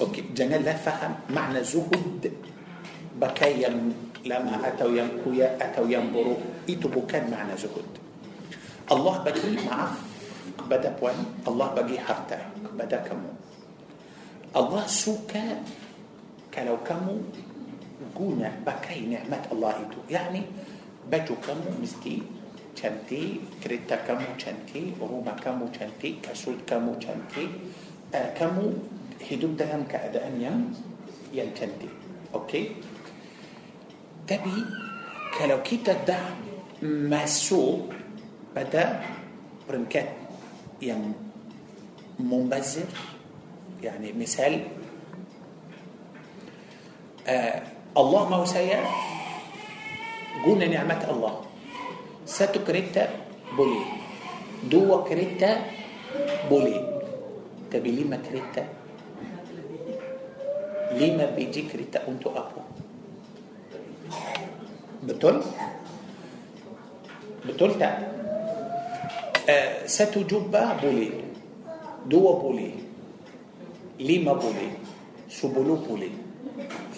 أوكي جنال لا فهم معنى زهد. بكي لما أتوا ينكويا أتوا ينظروا إيتو بكان معنى زهد. الله بكي معف بدا بوان الله بكي حرتك بدا كمو. الله سوك كلو كمو guna pakai nikmat Allah itu yakni baju kamu mesti cantik kereta kamu cantik rumah kamu cantik kasut kamu cantik uh, kamu hidup dalam keadaan yang yang cantik okey tapi kalau kita dah masuk pada peringkat yang membazir يعني مثال آه Allah mahu saya? Guna nikmat Allah. Satu kereta boleh. Dua kereta boleh. Tapi lima kereta lima biji kereta untuk apa. Betul betul tak. Ah, satu jubah boleh. Dua boleh. لما بولي. سبولو بولي.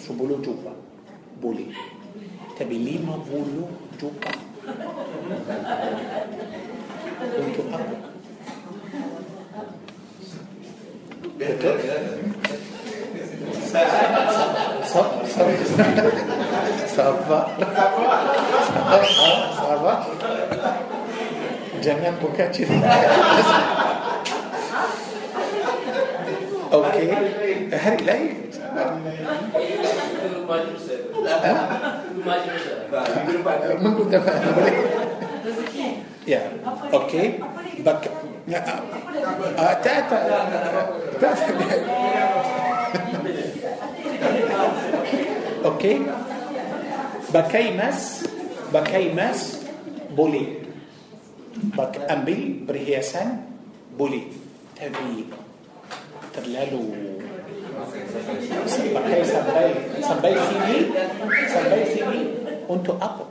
سبولو جوبا boleh tapi lima puluh jubah untuk apa betul Sabar, sabar, sabar, sabar. Jangan buka cerita. Okey, hari lain. Minggu depan boleh. Ya, okey. Bak, ya, ah, tak, tak, tak. Okey. Pakai emas, pakai emas boleh. Bak ambil perhiasan boleh. Tapi terlalu pakai sampai sampai sini sampai sini untuk apa?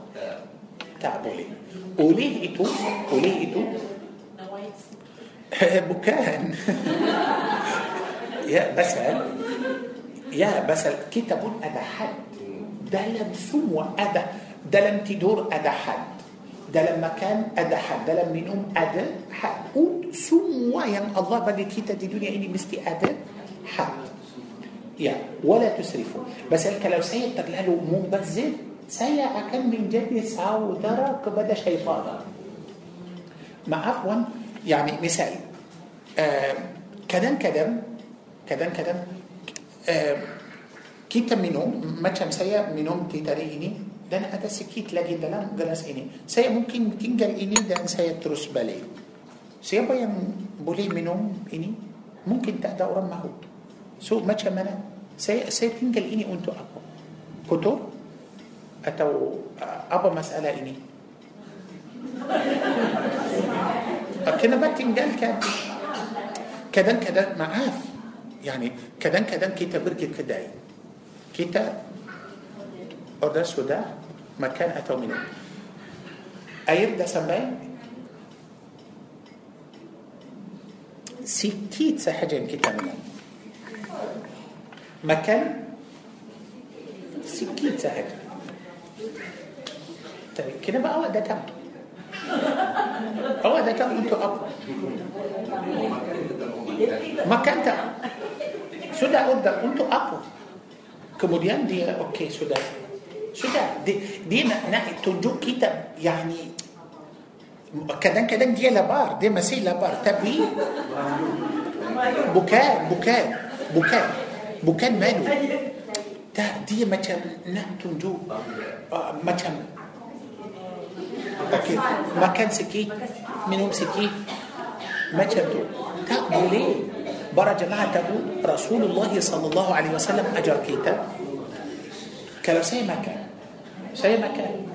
Tak boleh. Oleh itu, oleh itu bukan. ya, basal ya basal kita pun ada had dalam semua ada dalam tidur ada had dalam makan ada had dalam minum ada had semua yang Allah bagi kita di dunia ini mesti ada had يعني ولا تسرفوا. بس قال لو سيد طب قالوا مو بس سيئة كم من جدي سعى وترك بدا شيطانا ما عفوا يعني مثال آه كدم كدم كدم كدم كيتا منهم ما كان سيا منهم تتريني دان أنا هذا سكيت لكن ده لم جلس إني. سيا ممكن تنجل إني ده سيا ترس بلي. سيا بين بولي منهم إني؟ ممكن تأدى أورام مهود so macam mana saya saya tinggal ini untuk apa kotor atau uh, apa masalah ini kenapa tinggalkan kadang-kadang maaf يعني kadang-kadang kita pergi kedai kita order sudah makan atau minum air dah sampai sikit sahaja yang kita minum مكان سكين سهل طيب كده بقى ده كم هو ده كم أنتوا أقوى. مكان ده سودا قد أنتوا أقوى. كموديان دي أوكي سودا. سودا دي دي نحن تنجو كتاب يعني كدن كدن دي لابار دي مسيح لابار. تبي بكاء بكاء bukan bukan malu tak dia macam nak tunjuk uh, macam okey makan sikit minum sikit macam tu tak boleh para jemaah tahu Rasulullah sallallahu alaihi wasallam ajar kita kalau saya makan saya makan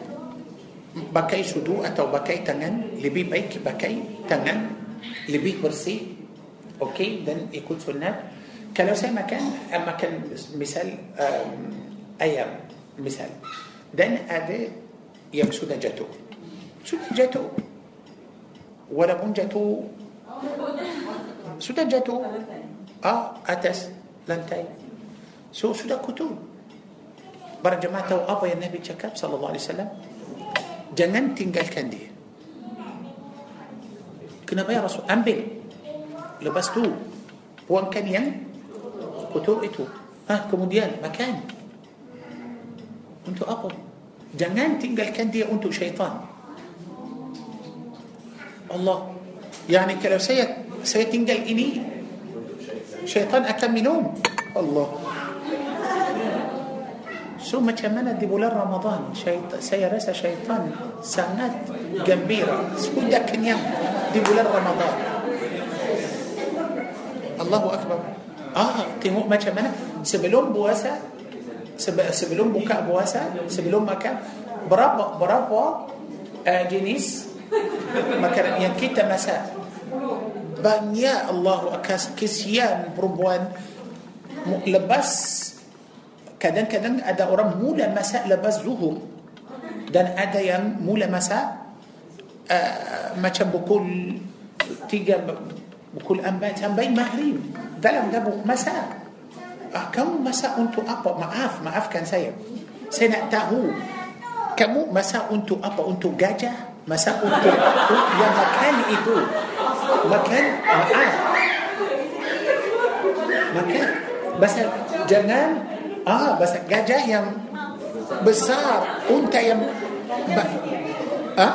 pakai sudu atau pakai tangan lebih baik pakai tangan lebih bersih okey dan ikut sunnah كان زي ما كان أما كان مثال أيام مثال. دان أدي يمسود جاتو سود جاتو ولا بون جاتو؟ سود جاتو آه أتس لنتاي سو سود كتو. بر جماعته ابا يا النبي جاكاب صلى الله عليه وسلم جنن تنقل كندي كنا بيا رسول امبل لبستو. وان كان ينك kotor itu. Ah, kemudian makan. Untuk apa? Jangan tinggalkan dia untuk syaitan. Allah. Yani kalau saya saya tinggal ini syaitan akan minum. Allah. So macam mana di bulan Ramadan syaitan, saya rasa syaitan sangat gembira sudah kenyang di bulan Ramadan. Allahu Akbar. Ah, tengok macam mana? Sebelum puasa sebe- sebelum buka puasa sebelum makan berapa berapa uh, jenis makanan yang kita masak banyak Allah akas kesian perempuan lepas kadang-kadang ada orang mula masak lepas zuhur dan ada yang mula masak uh, macam pukul tiga وكل أنباء بات أم بين مغرب دلم دبو مساء. آه، كم مساء أنتو أبا؟ ما عاف ما عاف كان سيب سنأتهو كم مساء أنتو أبا؟ أنتو جاجة؟ مساء أنتو يا مكان إيدو. مكان ما عاف مكان. بس جنان؟ آه بس جاجة يا بسار. أنت يا ب... آه؟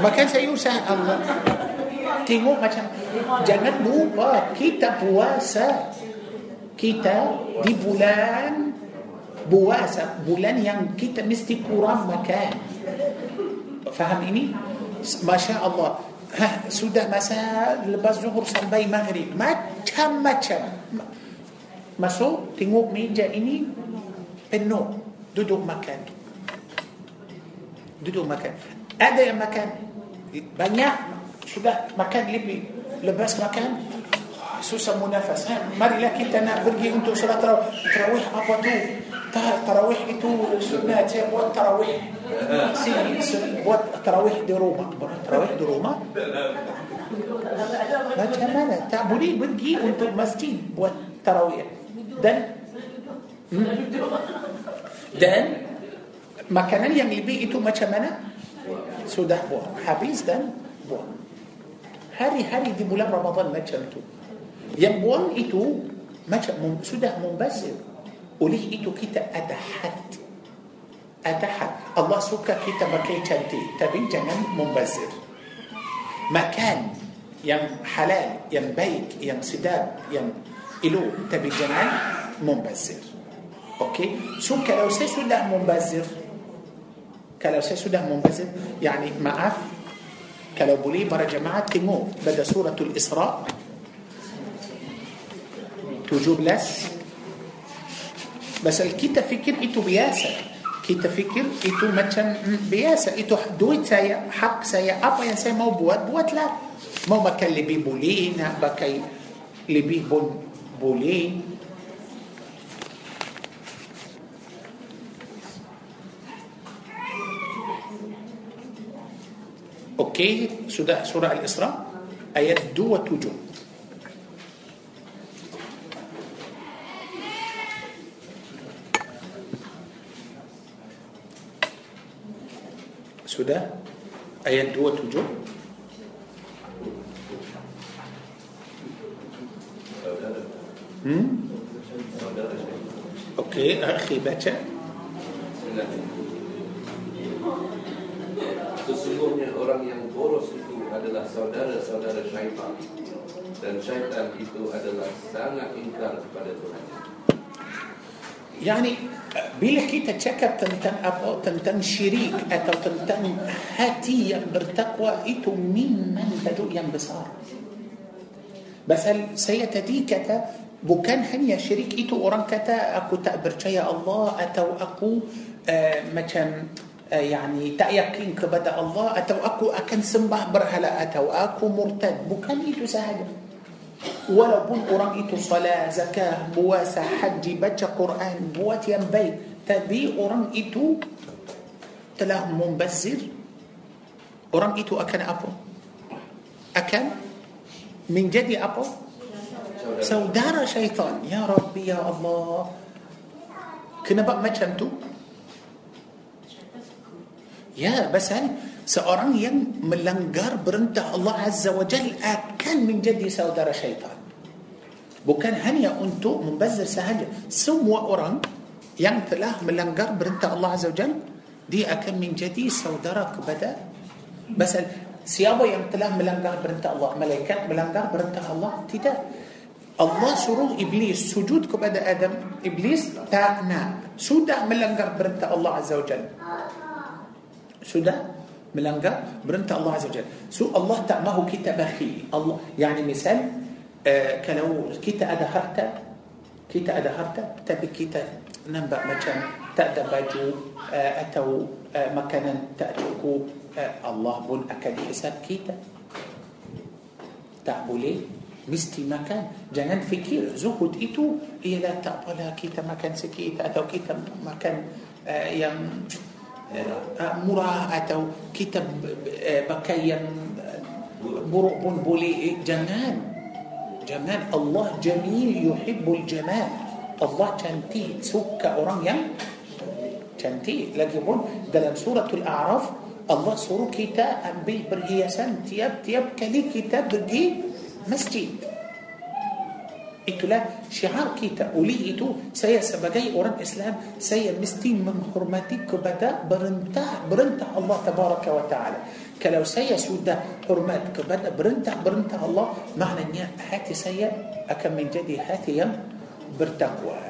مكان سيوسع الله tengok macam jangan lupa kita puasa. Kita di bulan puasa bulan yang kita mesti kurang makan. Faham ini? Masya Allah ha, sudah masa lepas zuhur sampai maghrib. Macam-macam. Masuk tengok meja ini penuh duduk makan. Duduk makan. Ada yang makan? Banyak شو ده مكان ليبي لباس مكان. سوسة منافس. ها ماري لك انت أنا برجي انت صلاة تراويح ابو تو تراويح إتو سنات هي بوات تراويح بوات تراويح دي روما. تراويح دي روما. ما تهمانا تعبولي برجي انت مسجد بوات تراويح. دن؟ دن؟ مكان اللي بيئتو ما تهمانا سودة بوات. حبيز دن؟ بوات. Hari-hari di bulan Ramadan macam tu yang buang itu macam sudah membazir oleh itu kita ada had ada had Allah suka kita pakai cantik tapi jangan membazir makan yang halal yang baik yang sedap yang elok tapi jangan membazir okey so kalau saya sudah membazir kalau saya sudah membazir yani maaf كلو بولي برا جماعة تيمو بدأ سورة الإسراء. توجوب لس بس الكيتا فكر إتو بياسة. كيتا فكر إتو مثلا Biasa. Itu duit saya hak saya. Apa yang saya mahu buat buatlah. Mahu makan lebih bolehlah pakai lebih boleh. Boleh. Okey? Surah Al-Isra ayat dua puluh tujuh سورة آيات دو وتوجو أوكي أخي باتشا. Sesungguhnya orang yang boros itu adalah saudara-saudara syaitan dan syaitan itu adalah sangat ingkar kepada Tuhan. Yani bila kita cakap tentang apa tentang syirik atau tentang hati yang bertakwa itu memang baduk yang besar. Pasal saya tadi kata bukan hanya syirik itu orang kata aku tak percaya Allah atau aku uh, macam آه، يعني تأيقين كبدا الله أتو أكو أكن سمبه برهلا أتو أكو مرتد. بكم إيتو سهجة ولا بون قرآن إيتو صلاة زكاة بواسة حج بجة قرآن بوات ينبي. تبي قرآن إيتو تلاه منبزر قرآن إيتو أكن أبو؟ أكن؟ من جدي أبو؟ سودارة شيطان. يا ربي يا الله. كنا ما شمتو Ya, pasal seorang yang melanggar perintah Allah Azza wa Jal akan menjadi saudara syaitan. Bukan hanya untuk membazir sahaja. Semua orang yang telah melanggar perintah Allah Azza wa Jal, dia akan menjadi saudara kepada pasal siapa yang telah melanggar perintah Allah? Malaikat melanggar perintah Allah? Tidak. Allah suruh Iblis sujud kepada Adam. Iblis tak nak. Sudah melanggar perintah Allah Azza wa Jal. Sudah melanggar perintah Allah Azza wa. So Allah tak mahu kita bakhil. Allah, yani misal, uh, kalau kita ada harta, kita ada harta, tapi kita nampak macam tak ada baju uh, atau uh, makanan tak cukup, uh, Allah pun akan hisab kita. Tak boleh mesti makan jangan fikir zuhud itu ialah tak apalah kita makan sikit atau kita makan uh, yang uh, Marah kata pakaian berubah boleh jamal. Jamal. الله جميل يحب الجمال. Allah tentu suka orang yang. Cantik. Walaupun dalam surah Al-A'raf Allah suruh kita pakai perhiasan tiap tiap kali kita di masjid. Inilah syiar kita oleh itu saya sebagai orang Islam saya mesti menghormati kepada perintah perintah الله تبارك وتعالى. كلو سيا سودا حرمات كبدا برنتا برنتا الله معنى نيا هاتي سيا أكم من جدي هاتي يم برتقوى.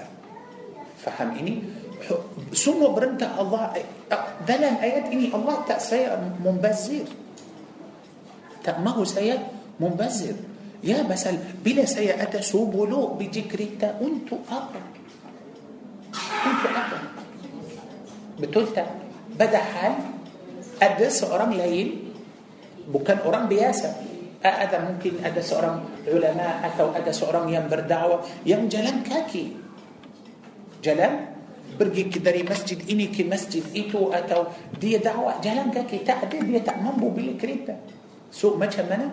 فهم إني؟ سمو برنتا الله دلال آيات إني الله تأسيا منبزر تأمه سيا منبزر يا بسل بلا سيئات سبلو بجكريتا. أنتو أقرب. أنتو أقرب. بتلتا. بدأ حال. أدس أورام لين بكان أورام بياسا هذا ممكن أدس سؤرم علماء أو أدس سؤرم ينبر دعوة. يم جلن كاكي. جلن؟ برجي كدري مسجد إني كي مسجد. ايتو أتو دي دعوة. جلن كاكي. تأدي دي تأمن بو بلي كريتا سوء مجهة منه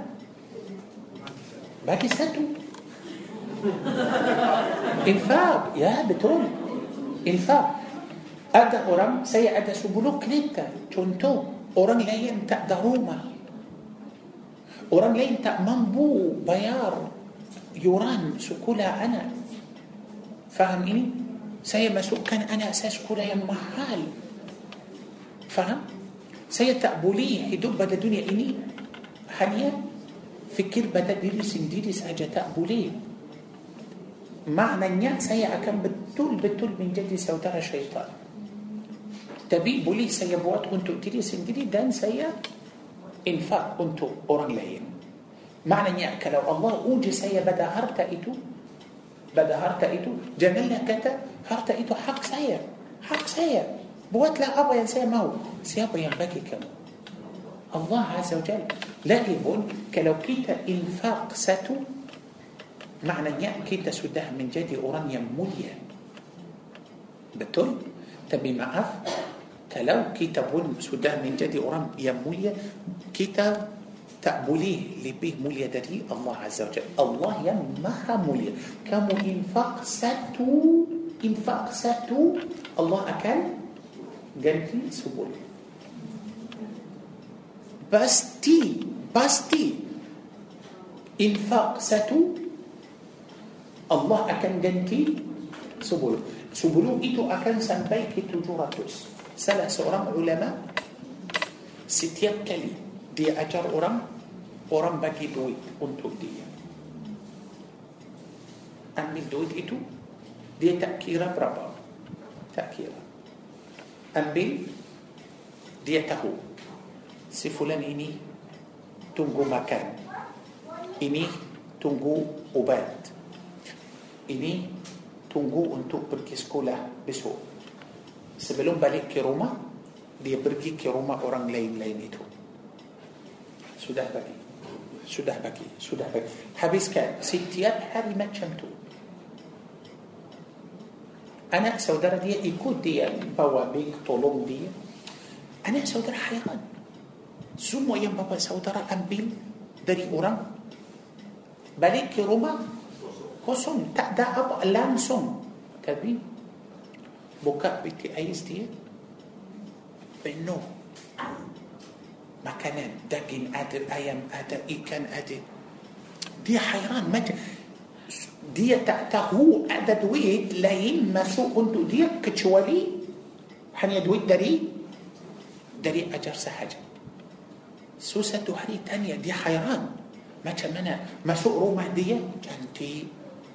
باقي ساتو. إنفاق يا بتون إنفاق. أدى أورام سي أدى سبولو كليتا تونتو. أورام لا ينتا داروما. أورام لا ينتا مانبو بيار. يوران سكولا أنا. فهم إني؟ سي مسوك كان أنا أساس كولا يا محال. فهم سي تأبولي هدوب بدا دنيا إني. حاليا fikir pada diri sendiri saja tak boleh maknanya saya akan betul-betul menjadi saudara syaitan tapi boleh saya buat untuk diri sendiri dan saya infak untuk orang lain maknanya kalau Allah uji saya pada harta itu pada harta itu janganlah kata harta itu hak saya hak saya buatlah apa yang saya mau siapa yang bagi kamu الله عز وجل. Allah cakap kalau kita infak satu maknanya kita sudah menjadi orang yang mulia. Betul tapi maaf? Kalau kita pula sudah menjadi orang yang mulia. Kita tak boleh lebih mulia dari الله عز وجل. Allah yang Maha Mulia. Kamu infak satu انفاق ستو الله أكل جنتي سبوليه pasti pasti. Infak satu Allah akan ganti sebelum. Sebelum itu akan sampai ke 700 salah seorang ulama setiap kali dia ajar orang orang bagi duit untuk dia. Ambil duit itu dia tak kira berapa. Tak kira. Ambil dia tahu si fulan ini tunggu makan ini tunggu ubat ini tunggu untuk pergi sekolah besok sebelum balik ke rumah dia pergi ke rumah orang lain-lain itu sudah bagi sudah bagi sudah bagi habiskan setiap hari macam tu anak saudara dia ikut dia bawa beg tolong dia anak saudara hairan semua yang bapa saudara ambil dari orang balik ke rumah kosong tak ada apa langsung. Tapi Buka peti ais dia Penuh Makanan Daging ada Ayam ada Ikan ada. Dia hairan macam Dia tak tahu Ada duit lain Masuk untuk dia Kecuali Hanya duit dari Dari ajar sahaja So satu hari tanya Dia hairan Macam mana Masuk rumah dia Cantik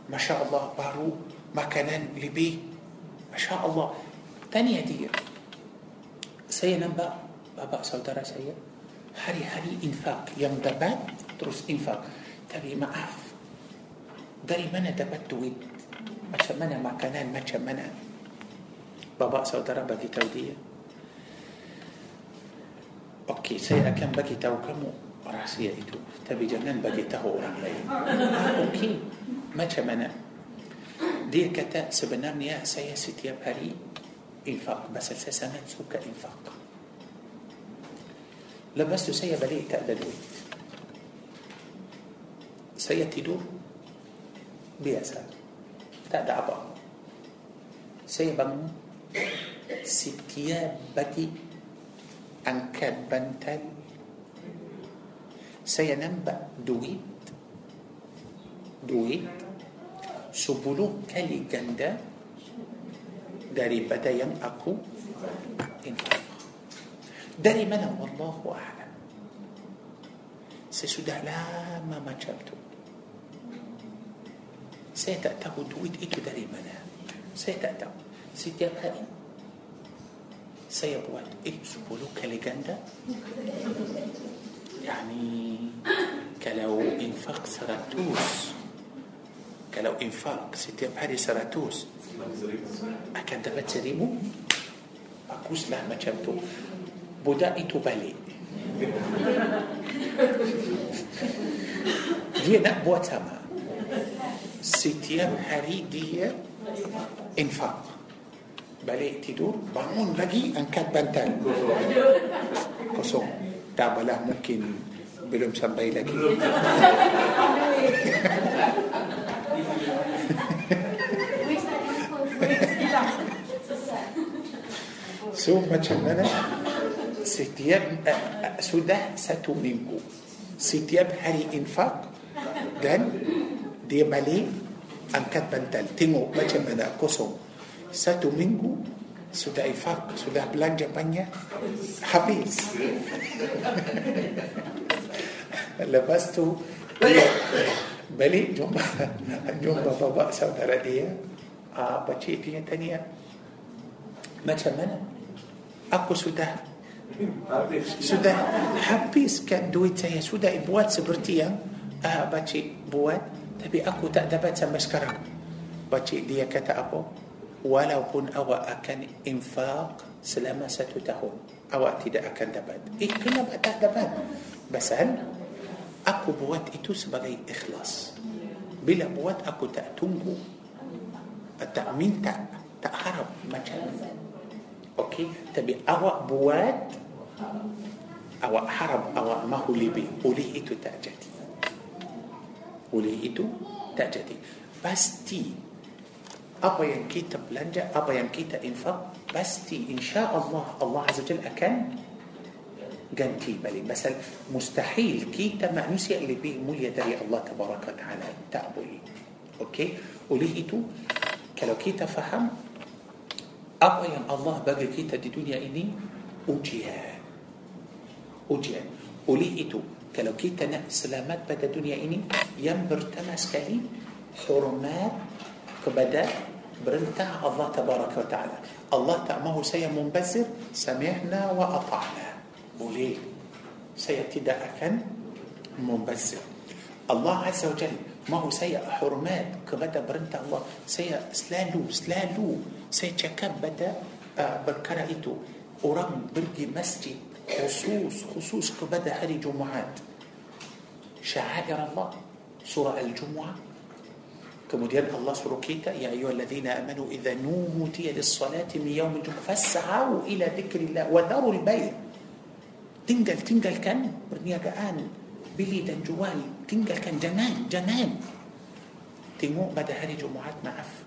Masya Allah baru Makanan lebih Masya Allah Tanya dia Saya nampak Bapak saudara saya Hari-hari infak Yang dapat Terus infak Tapi maaf Dari mana dapat duit Macam mana makanan Macam mana Bapak saudara bagi tahu dia Okey, saya akan bagi tahu kamu rahsia itu. Tapi jangan bagi tahu orang lain. Okey, macam mana? Dia kata sebenarnya saya setiap hari infak. Pasal saya sangat suka infak. Lepas tu saya balik tak ada duit. Saya tidur biasa. Tak ada apa. Saya bangun setiap bagi angkat bantal saya nampak duit duit sepuluh kali ganda daripada yang aku infak. Dari mana? Wallahu a'lam. Saya sudah lama macam tu. Saya tak tahu duit itu dari mana. Saya tak tahu. Setiap hari سيب وقت اكتبوا إيه، له كاليجندا يعني كلو إنفاق سراتوس كلو إنفاق ستي بحري سراتوس أكاد دابا تريمو أكوس لا ما تشمتو بدا ايتو بالي. دي نا بواتاما. ستي بحري دي إنفاق. Balik tidur bangun lagi angkat bantal kosong tak apalah mungkin belum sampai lagi So macam mana Setiap uh, uh, Sudah satu minggu Setiap hari infak Dan Dia balik Angkat bantal Tengok macam mana kosong Satu minggu Sudah infak Sudah belanja banyak Habis. Lepas tu Dia Balik jumpa Jumpa bapak saudara dia ah, Pakcik dia tanya Macam mana? Aku sudah Sudah habiskan duit saya Sudah buat seperti yang ah, Pakcik buat Tapi aku tak dapat sampai sekarang. Pakcik dia kata apa Walaupun awak akan infak Selama satu tahun Awak tidak akan dapat Eh kenapa tak dapat Pasal Aku buat itu sebagai ikhlas Bila buat aku tak tunggu Tak minta Tak harap macam Okey, tapi awak buat awak harap awak mahu lebih. Oleh itu tak jadi. Oleh itu tak jadi. Pasti apa yang kita belanja, apa yang kita infak, pasti insya Allah Allah Azza Jalla akan ganti balik. Pasal mustahil kita manusia lebih mulia dari Allah Tabaraka Ta'ala. Tak boleh. Okey? Oleh itu, kalau kita faham apa yang Allah bagi kita di dunia ini ujian ujian oleh itu kalau kita nak selamat pada dunia ini yang pertama sekali hormat kepada برنتها الله تبارك وتعالى. الله تأمه سيا منبسر سمعنا وأطعنا. وليه؟ سيأتي داءكا Membesar الله عز وجل mahu saya hormat kepada perintah Allah. Saya selalu selalu. Saya kepada ah, perkara itu orang pergi masjid. Khusus khusus kepada hari Jumaat. شعائر الله. سورة الجمعة. Kemudian Allah suruh kita يا أيها الذين آمنوا إذا نودي للصلاة من يوم الجمعة فاسعوا إلى ذكر الله وذروا البيع tinggal tinggalkan perniagaan beli dan jual tinggalkan jangan jangan tengok pada hari Jumaat maaf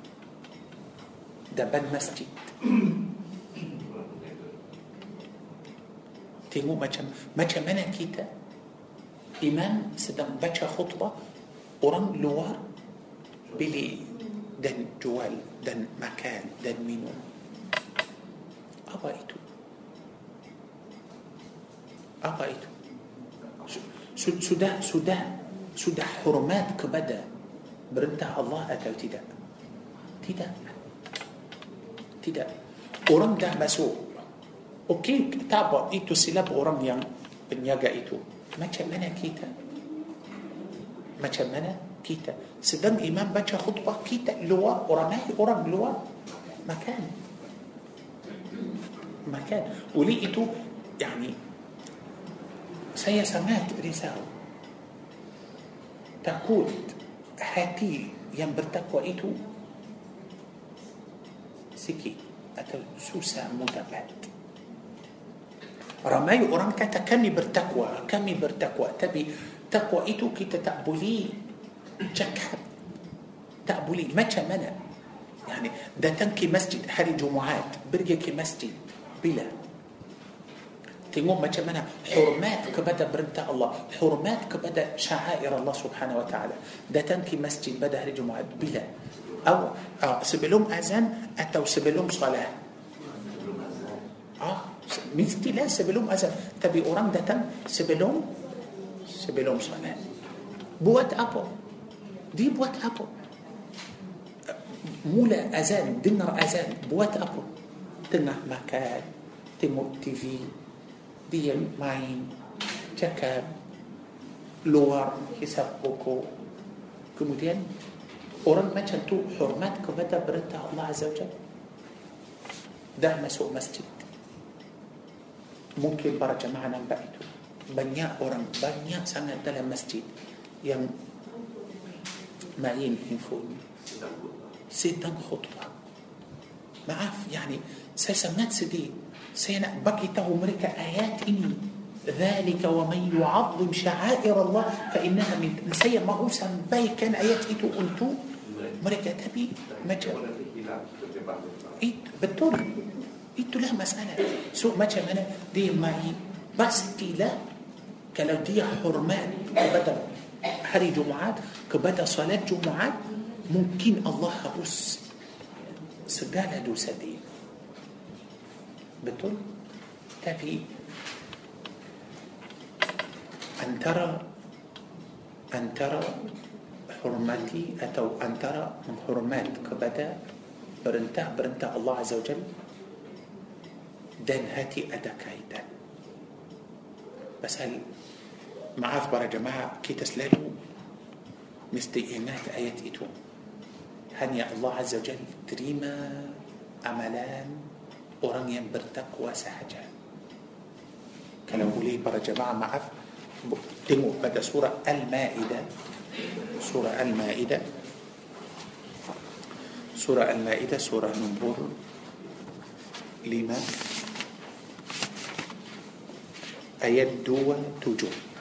depan masjid tengok macam macam mana kita imam sedang baca khutbah orang luar beli dan jual dan makan dan minum apa itu apa itu Su- sudah sudah sudah hormat kepada perintah Allah atau tidak tidak tidak orang dah masuk okey tak apa itu silap orang yang penjaga itu macam mana kita macam mana kita sedang imam baca khutbah kita luar lain orang luar makan makan oleh itu yani saya sangat risau takut hati yang bertakwa itu sikit atau susah mudabat ramai orang kata kami bertakwa kami bertakwa tapi takwa itu kita tak boleh cakap tak boleh macam mana يعني datang ke masjid hari Jumaat pergi ke masjid bila tengok macam mana hormat kepada perintah Allah hormat kepada syair Allah subhanahu wa ta'ala datang ke masjid pada hari Jumaat bila atau uh, sebelum azan atau sebelum salat ah mestilah sebelum azan tapi orang datang sebelum sebelum salat buat apa دي بوات ابل مولا أذان دينر أذان بوات ابل تنه مكان تيمور تي في دي ماين تكاب لور حساب بوكو. كموديان اورن ما تشتو حرمات كبدا برتا الله عز وجل. ده مسوق مسجد. ممكن برا جماعنا بقيتو بنياء اورن بنياء سنة دلم مسجد. يعني معين من فوق. سيد دنك خطبة. ما عاف يعني سيسمات سيدي سينأ بكته مريكا آيات إني ذلك ومن يعظم شعائر الله فإنها من نسيا ما هو سنبي كان آيات إيتو قلتو. مريكا تبي مجر إيت إيتو لا مسألة. سوء مجر منا؟ دي معين بس تي لا دي حرمان بدل hari Jumaat kepada salat Jumaat mungkin Allah hapus segala dosa dia betul tapi antara antara hormati atau antara menghormat kepada perintah-perintah Allah Azza wa dan hati ada kaitan pasal معاف بارا جماعة كي تسلالو مستيئنات آيات إتو هنيا الله عز وجل تريما أملان أوران ينبرتك وسحجا كلام أولي برا جماعة معاف تمو بدأ سورة المائدة. سورة المائدة. سورة المائدة سورة نمبر لما أيد دوا تجوب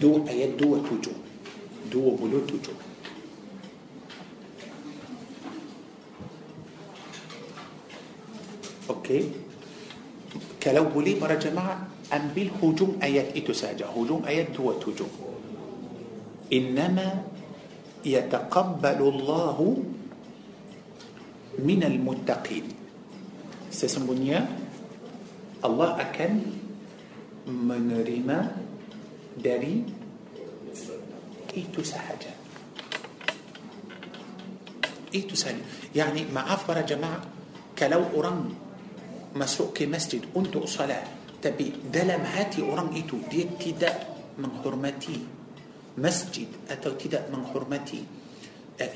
دو آيات دو توجو دو بلو توجو أوكي؟ كلو بلي مرة جماعة أم بالهجوم آيات إتو ساجا. هجوم آيات دو توجو إنما يتقبل الله من المتقين. سيسمونيا الله أكن menerima dari itu sahaja. Itu sahaja. Yani maaf para jemaah kalau orang masuk ke masjid untuk salat tapi dalam hati orang itu dia tidak menghormati masjid atau tidak menghormati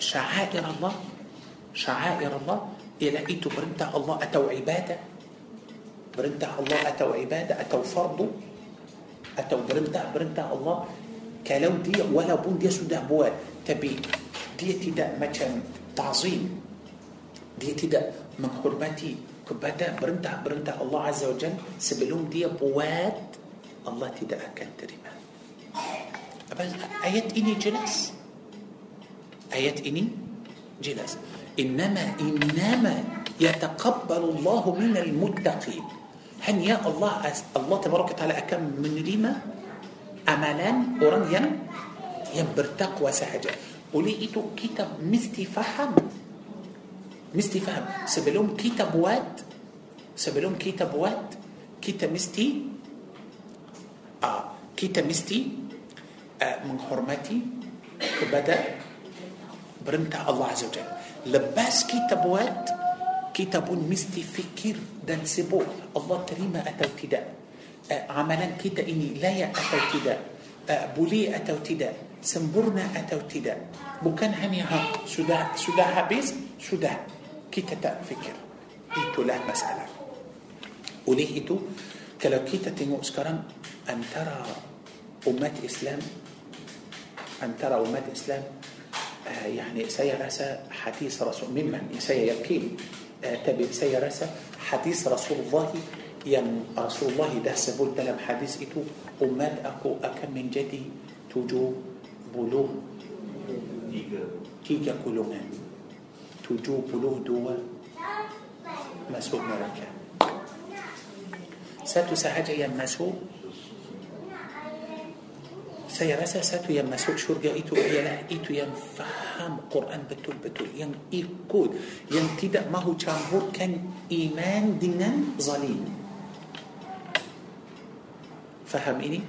syair Allah syair Allah ialah itu perintah Allah atau ibadah perintah Allah atau ibadah atau fardu حتى وبرم ده برم ده الله كلو دي ولا بون دي سودة بوا تبي دي تدا مثلا تعظيم؟ دي تدا من حرمتي كبدا برم ده برم ده الله عز وجل. سبلوم دي بوات الله تدا أكل تريما أبل آيات إني جلس. آيات إني جلس. إنما إنما يتقبل الله من المتقين. هن يا الله الله تبارك وتعالى أكم من ريما أمالان أوران يبر تقوى سهجة وليئتو كتاب مستي فهم. مستي فهم. سبلوم كتاب وات؟ سبلوم كتاب وات؟ كتاب مستي؟ آه كتاب مستي آه من حرمتي. بدأ برمتها الله عز وجل. لباس كتاب وات؟ كتاب مستي فكر دان سبو الله تريما أتو تدا أه، عملا كتا إني لا أتو تدا أه، بولي أتو تدا سنبرنا أتو تدا بكان هني ها سدا سدا هابيز سدا كتا فكر. إيتو لا مسألة. وليه إيتو؟ كلو كتا تنو أسكران أن ترى أمات إسلام أن ترى أمات إسلام أه، يعني سيرسى حديث رسول ممن؟ سيركيل اعتبر سيرسة حديث رسول الله يم رسول الله ده سبول تلم حديث إتو أمات أكو أكم من جدي تجو بلو تيجا كلهم تجو بلو دوا مسؤول مركة. ساتو سهجة يم مسؤول saya rasa satu yang masuk syurga itu ialah itu yang faham Quran betul-betul yang ikut yang tidak mahu campurkan iman dengan zalim faham ini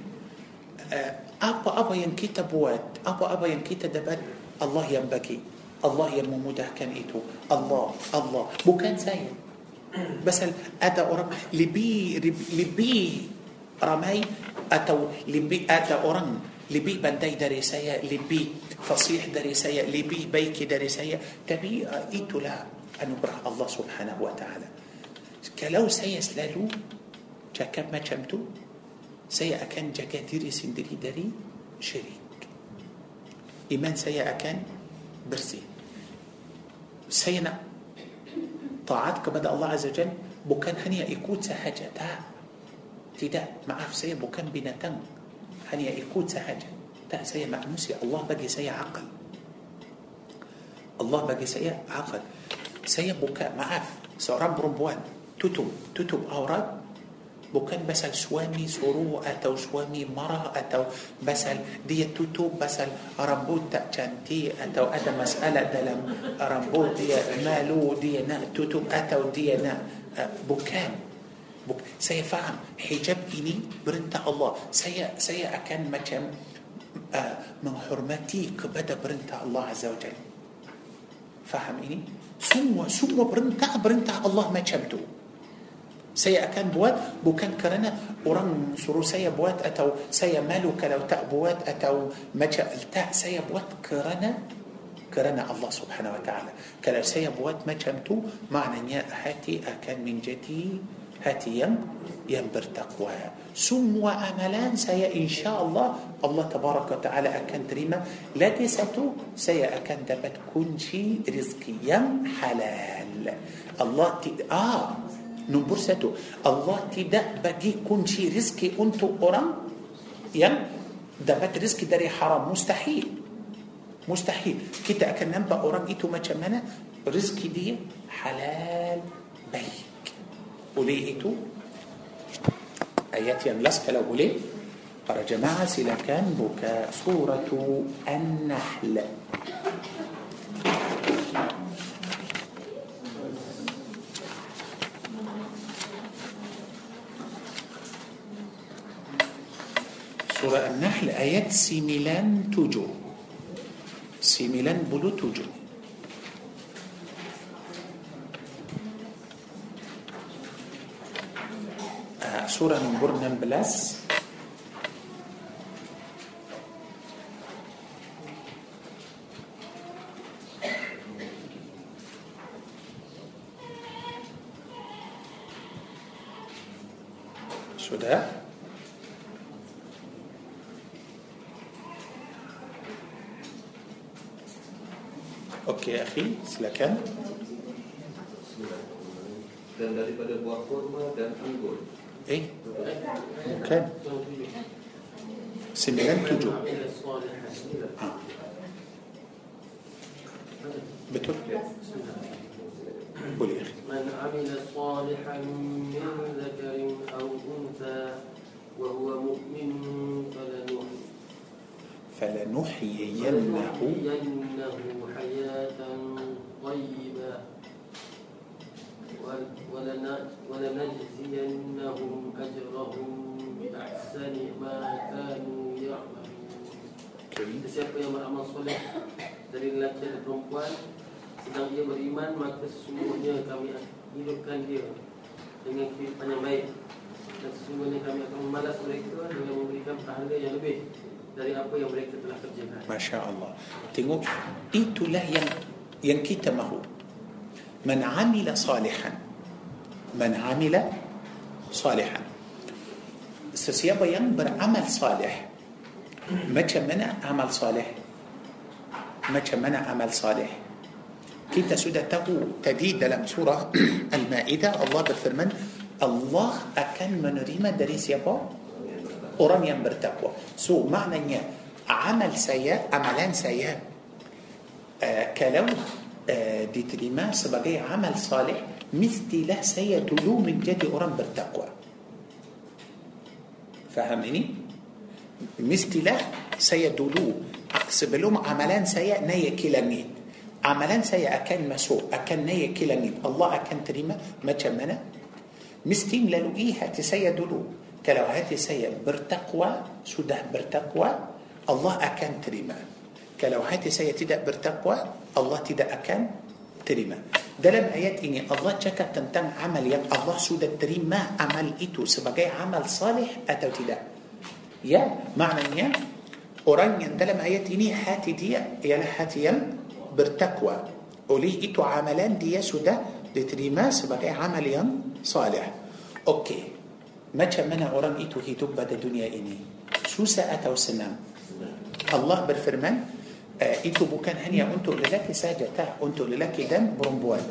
uh, apa-apa yang kita buat apa-apa yang kita dapat Allah yang bagi Allah yang memudahkan itu Allah Allah bukan saya Pasal ada orang lebih lebih ramai atau lebih ada orang لبي بنداي دريسيا لبي فصيح دريسيا لبي بيكي دريسيا تبي ايتو لا انبره الله سبحانه وتعالى. كلو سيس لالو جاكب ما شمتو سيا اكن جاكا ديري سندري داري شريك. إيمان سيا اكن برسي. سينا طاعتك بدا الله عز وجل بكان هنيا ايكوت سهجتا تدا معاف سيا بكان بنتنك hanya ikut sahaja tak saya manusia Allah bagi saya akal Allah bagi saya akal saya bukan maaf seorang perempuan tutup tutup aurat bukan pasal suami suruh atau suami marah atau pasal dia tutup pasal rambut tak cantik atau ada masalah dalam rambut dia malu dia nak tutup atau dia nak uh, bukan Buk, saya faham hijab ini perintah Allah saya saya akan macam uh, menghormati kepada perintah Allah Azza wa Jalla faham ini semua semua perintah perintah Allah macam tu saya akan buat bukan kerana orang suruh saya buat atau saya malu kalau tak buat atau macam tak saya buat kerana kerana Allah subhanahu wa ta'ala kalau saya buat macam tu maknanya hati akan menjadi hati yang yang bertakwa semua amalan saya insyaAllah Allah tabaraka ta'ala akan terima lagi satu saya akan dapat kunci rizki yang halal Allah tidak ah Nombor satu, Allah tidak bagi kunci rizki untuk orang yang dapat rizki dari haram. Mustahil. Mustahil. Kita akan nampak orang itu macam mana rizki dia halal baik. قولي إتو آيات يملسك لو قولي قال جماعة سلكان بكاء سورة النحل. سورة النحل آيات سيميلان تجو سيميلان بلو تجو Surah nombor 16 Sudah? Okey, akhi, silakan. dan daripada buah kurma dan anggur. Eh bukan sembilan tujuh ha. betul boleh akhi. من عمل صالحا من ذكر أو أنثى وهو مؤمن فلنحيي فلنحيينه فلنحيينه حياة طيبة. ولنجزينهم أجرهم بأحسن ما كانوا يعملون okay. Siapa yang beramal soleh dari lelaki dan perempuan sedang ia beriman maka sesungguhnya kami akan hidupkan dia dengan kehidupan yang baik dan sesungguhnya kami akan membalas mereka dengan memberikan pahala yang lebih dari apa yang mereka telah kerjakan. Masya Allah Tengok Itulah yang Yang kita mahu Man amila salihan Man amila Salihan Sesiapa yang beramal salih Macam mana amal salih Macam mana amal salih Kita sudah tahu Tadi dalam surah Al-Ma'idah Allah berfirman Allah akan menerima dari siapa? orang yang bertakwa. So maknanya amal saya, amalan saya uh, kalau uh, diterima sebagai amal salih, mestilah saya dulu menjadi orang bertakwa. Faham ini? Mestilah saya dulu sebelum amalan saya naik ke langit. Amalan saya akan masuk, akan naik ke langit. Allah akan terima macam mana? Mesti melalui hati saya dulu. Kalau hati saya bertakwa, sudah bertakwa, Allah akan terima. Kalau hati saya tidak bertakwa, Allah tidak akan terima. Dalam ayat ini Allah cakap tentang amal yang Allah sudah terima amal itu sebagai amal salih atau tidak. Ya, maknanya orang yang dalam ayat ini hati dia ialah hati yang bertakwa. Oleh itu amalan dia sudah diterima sebagai amal yang salih. Okey. Macam mana orang itu hidup pada dunia ini? Susah atau senang? Allah berfirman, uh, itu bukan hanya untuk lelaki saja, tak untuk lelaki dan perempuan.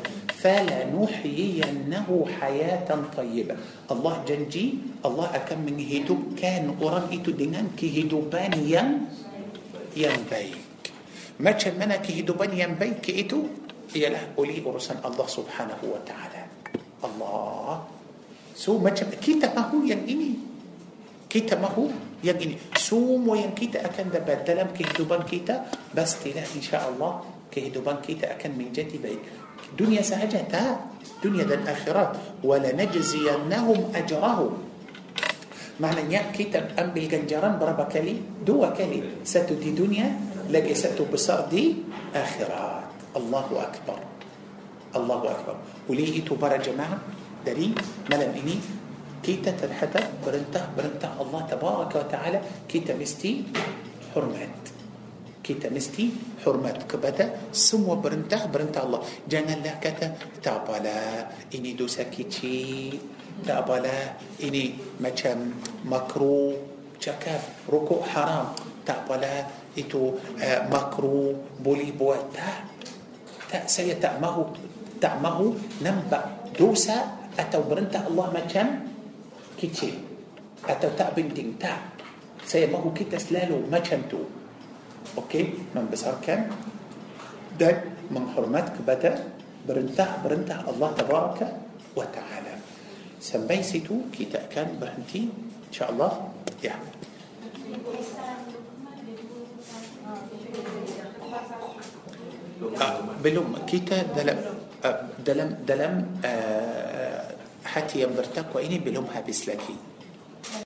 فَلَنُحْيِيَنَّهُ حَيَاةً طَيِّبًا Allah janji, Allah akan menghidupkan orang itu dengan kehidupan yang yang baik. Macam mana kehidupan yang baik itu? Ialah oleh urusan Allah subhanahu wa ta'ala. Allah So macam kita mahu yang ini Kita mahu yang ini Semua yang kita akan dapat dalam kehidupan kita Pastilah insyaAllah Kehidupan kita akan menjadi baik Dunia sahaja tak Dunia dan akhirat Walanajziyannahum ajrahum Maknanya kita ambil ganjaran berapa kali? Dua kali Satu di dunia Lagi satu besar di akhirat Allahu Akbar Allahu Akbar Oleh itu para jemaah dari malam ini كيتا تنحتى برنتا برنتا. الله تبارك وتعالى كيتا مستي حرمات. كيتا مستي حرمات. كبتا سمو برنتا برنتا الله. جانا لكتا تابالا. إني دوسا كيتشي تابالا. إني مكام مكرو. جاكاف ركوع حرام. تابالا. إتو آه، مكرو. بولي بواتا تا سيتا ماهو تا نمبا. دوسا. أتو برنتا الله مكام kecil atau tak penting tak saya mahu kita selalu macam tu okey membesarkan dan menghormat kepada perintah-perintah Allah tabaraka wa taala sampai situ kita akan berhenti insyaallah ya uh, belum kita dalam uh, dalam dalam uh, حتى يمبرتك وإني بلومها بسلكي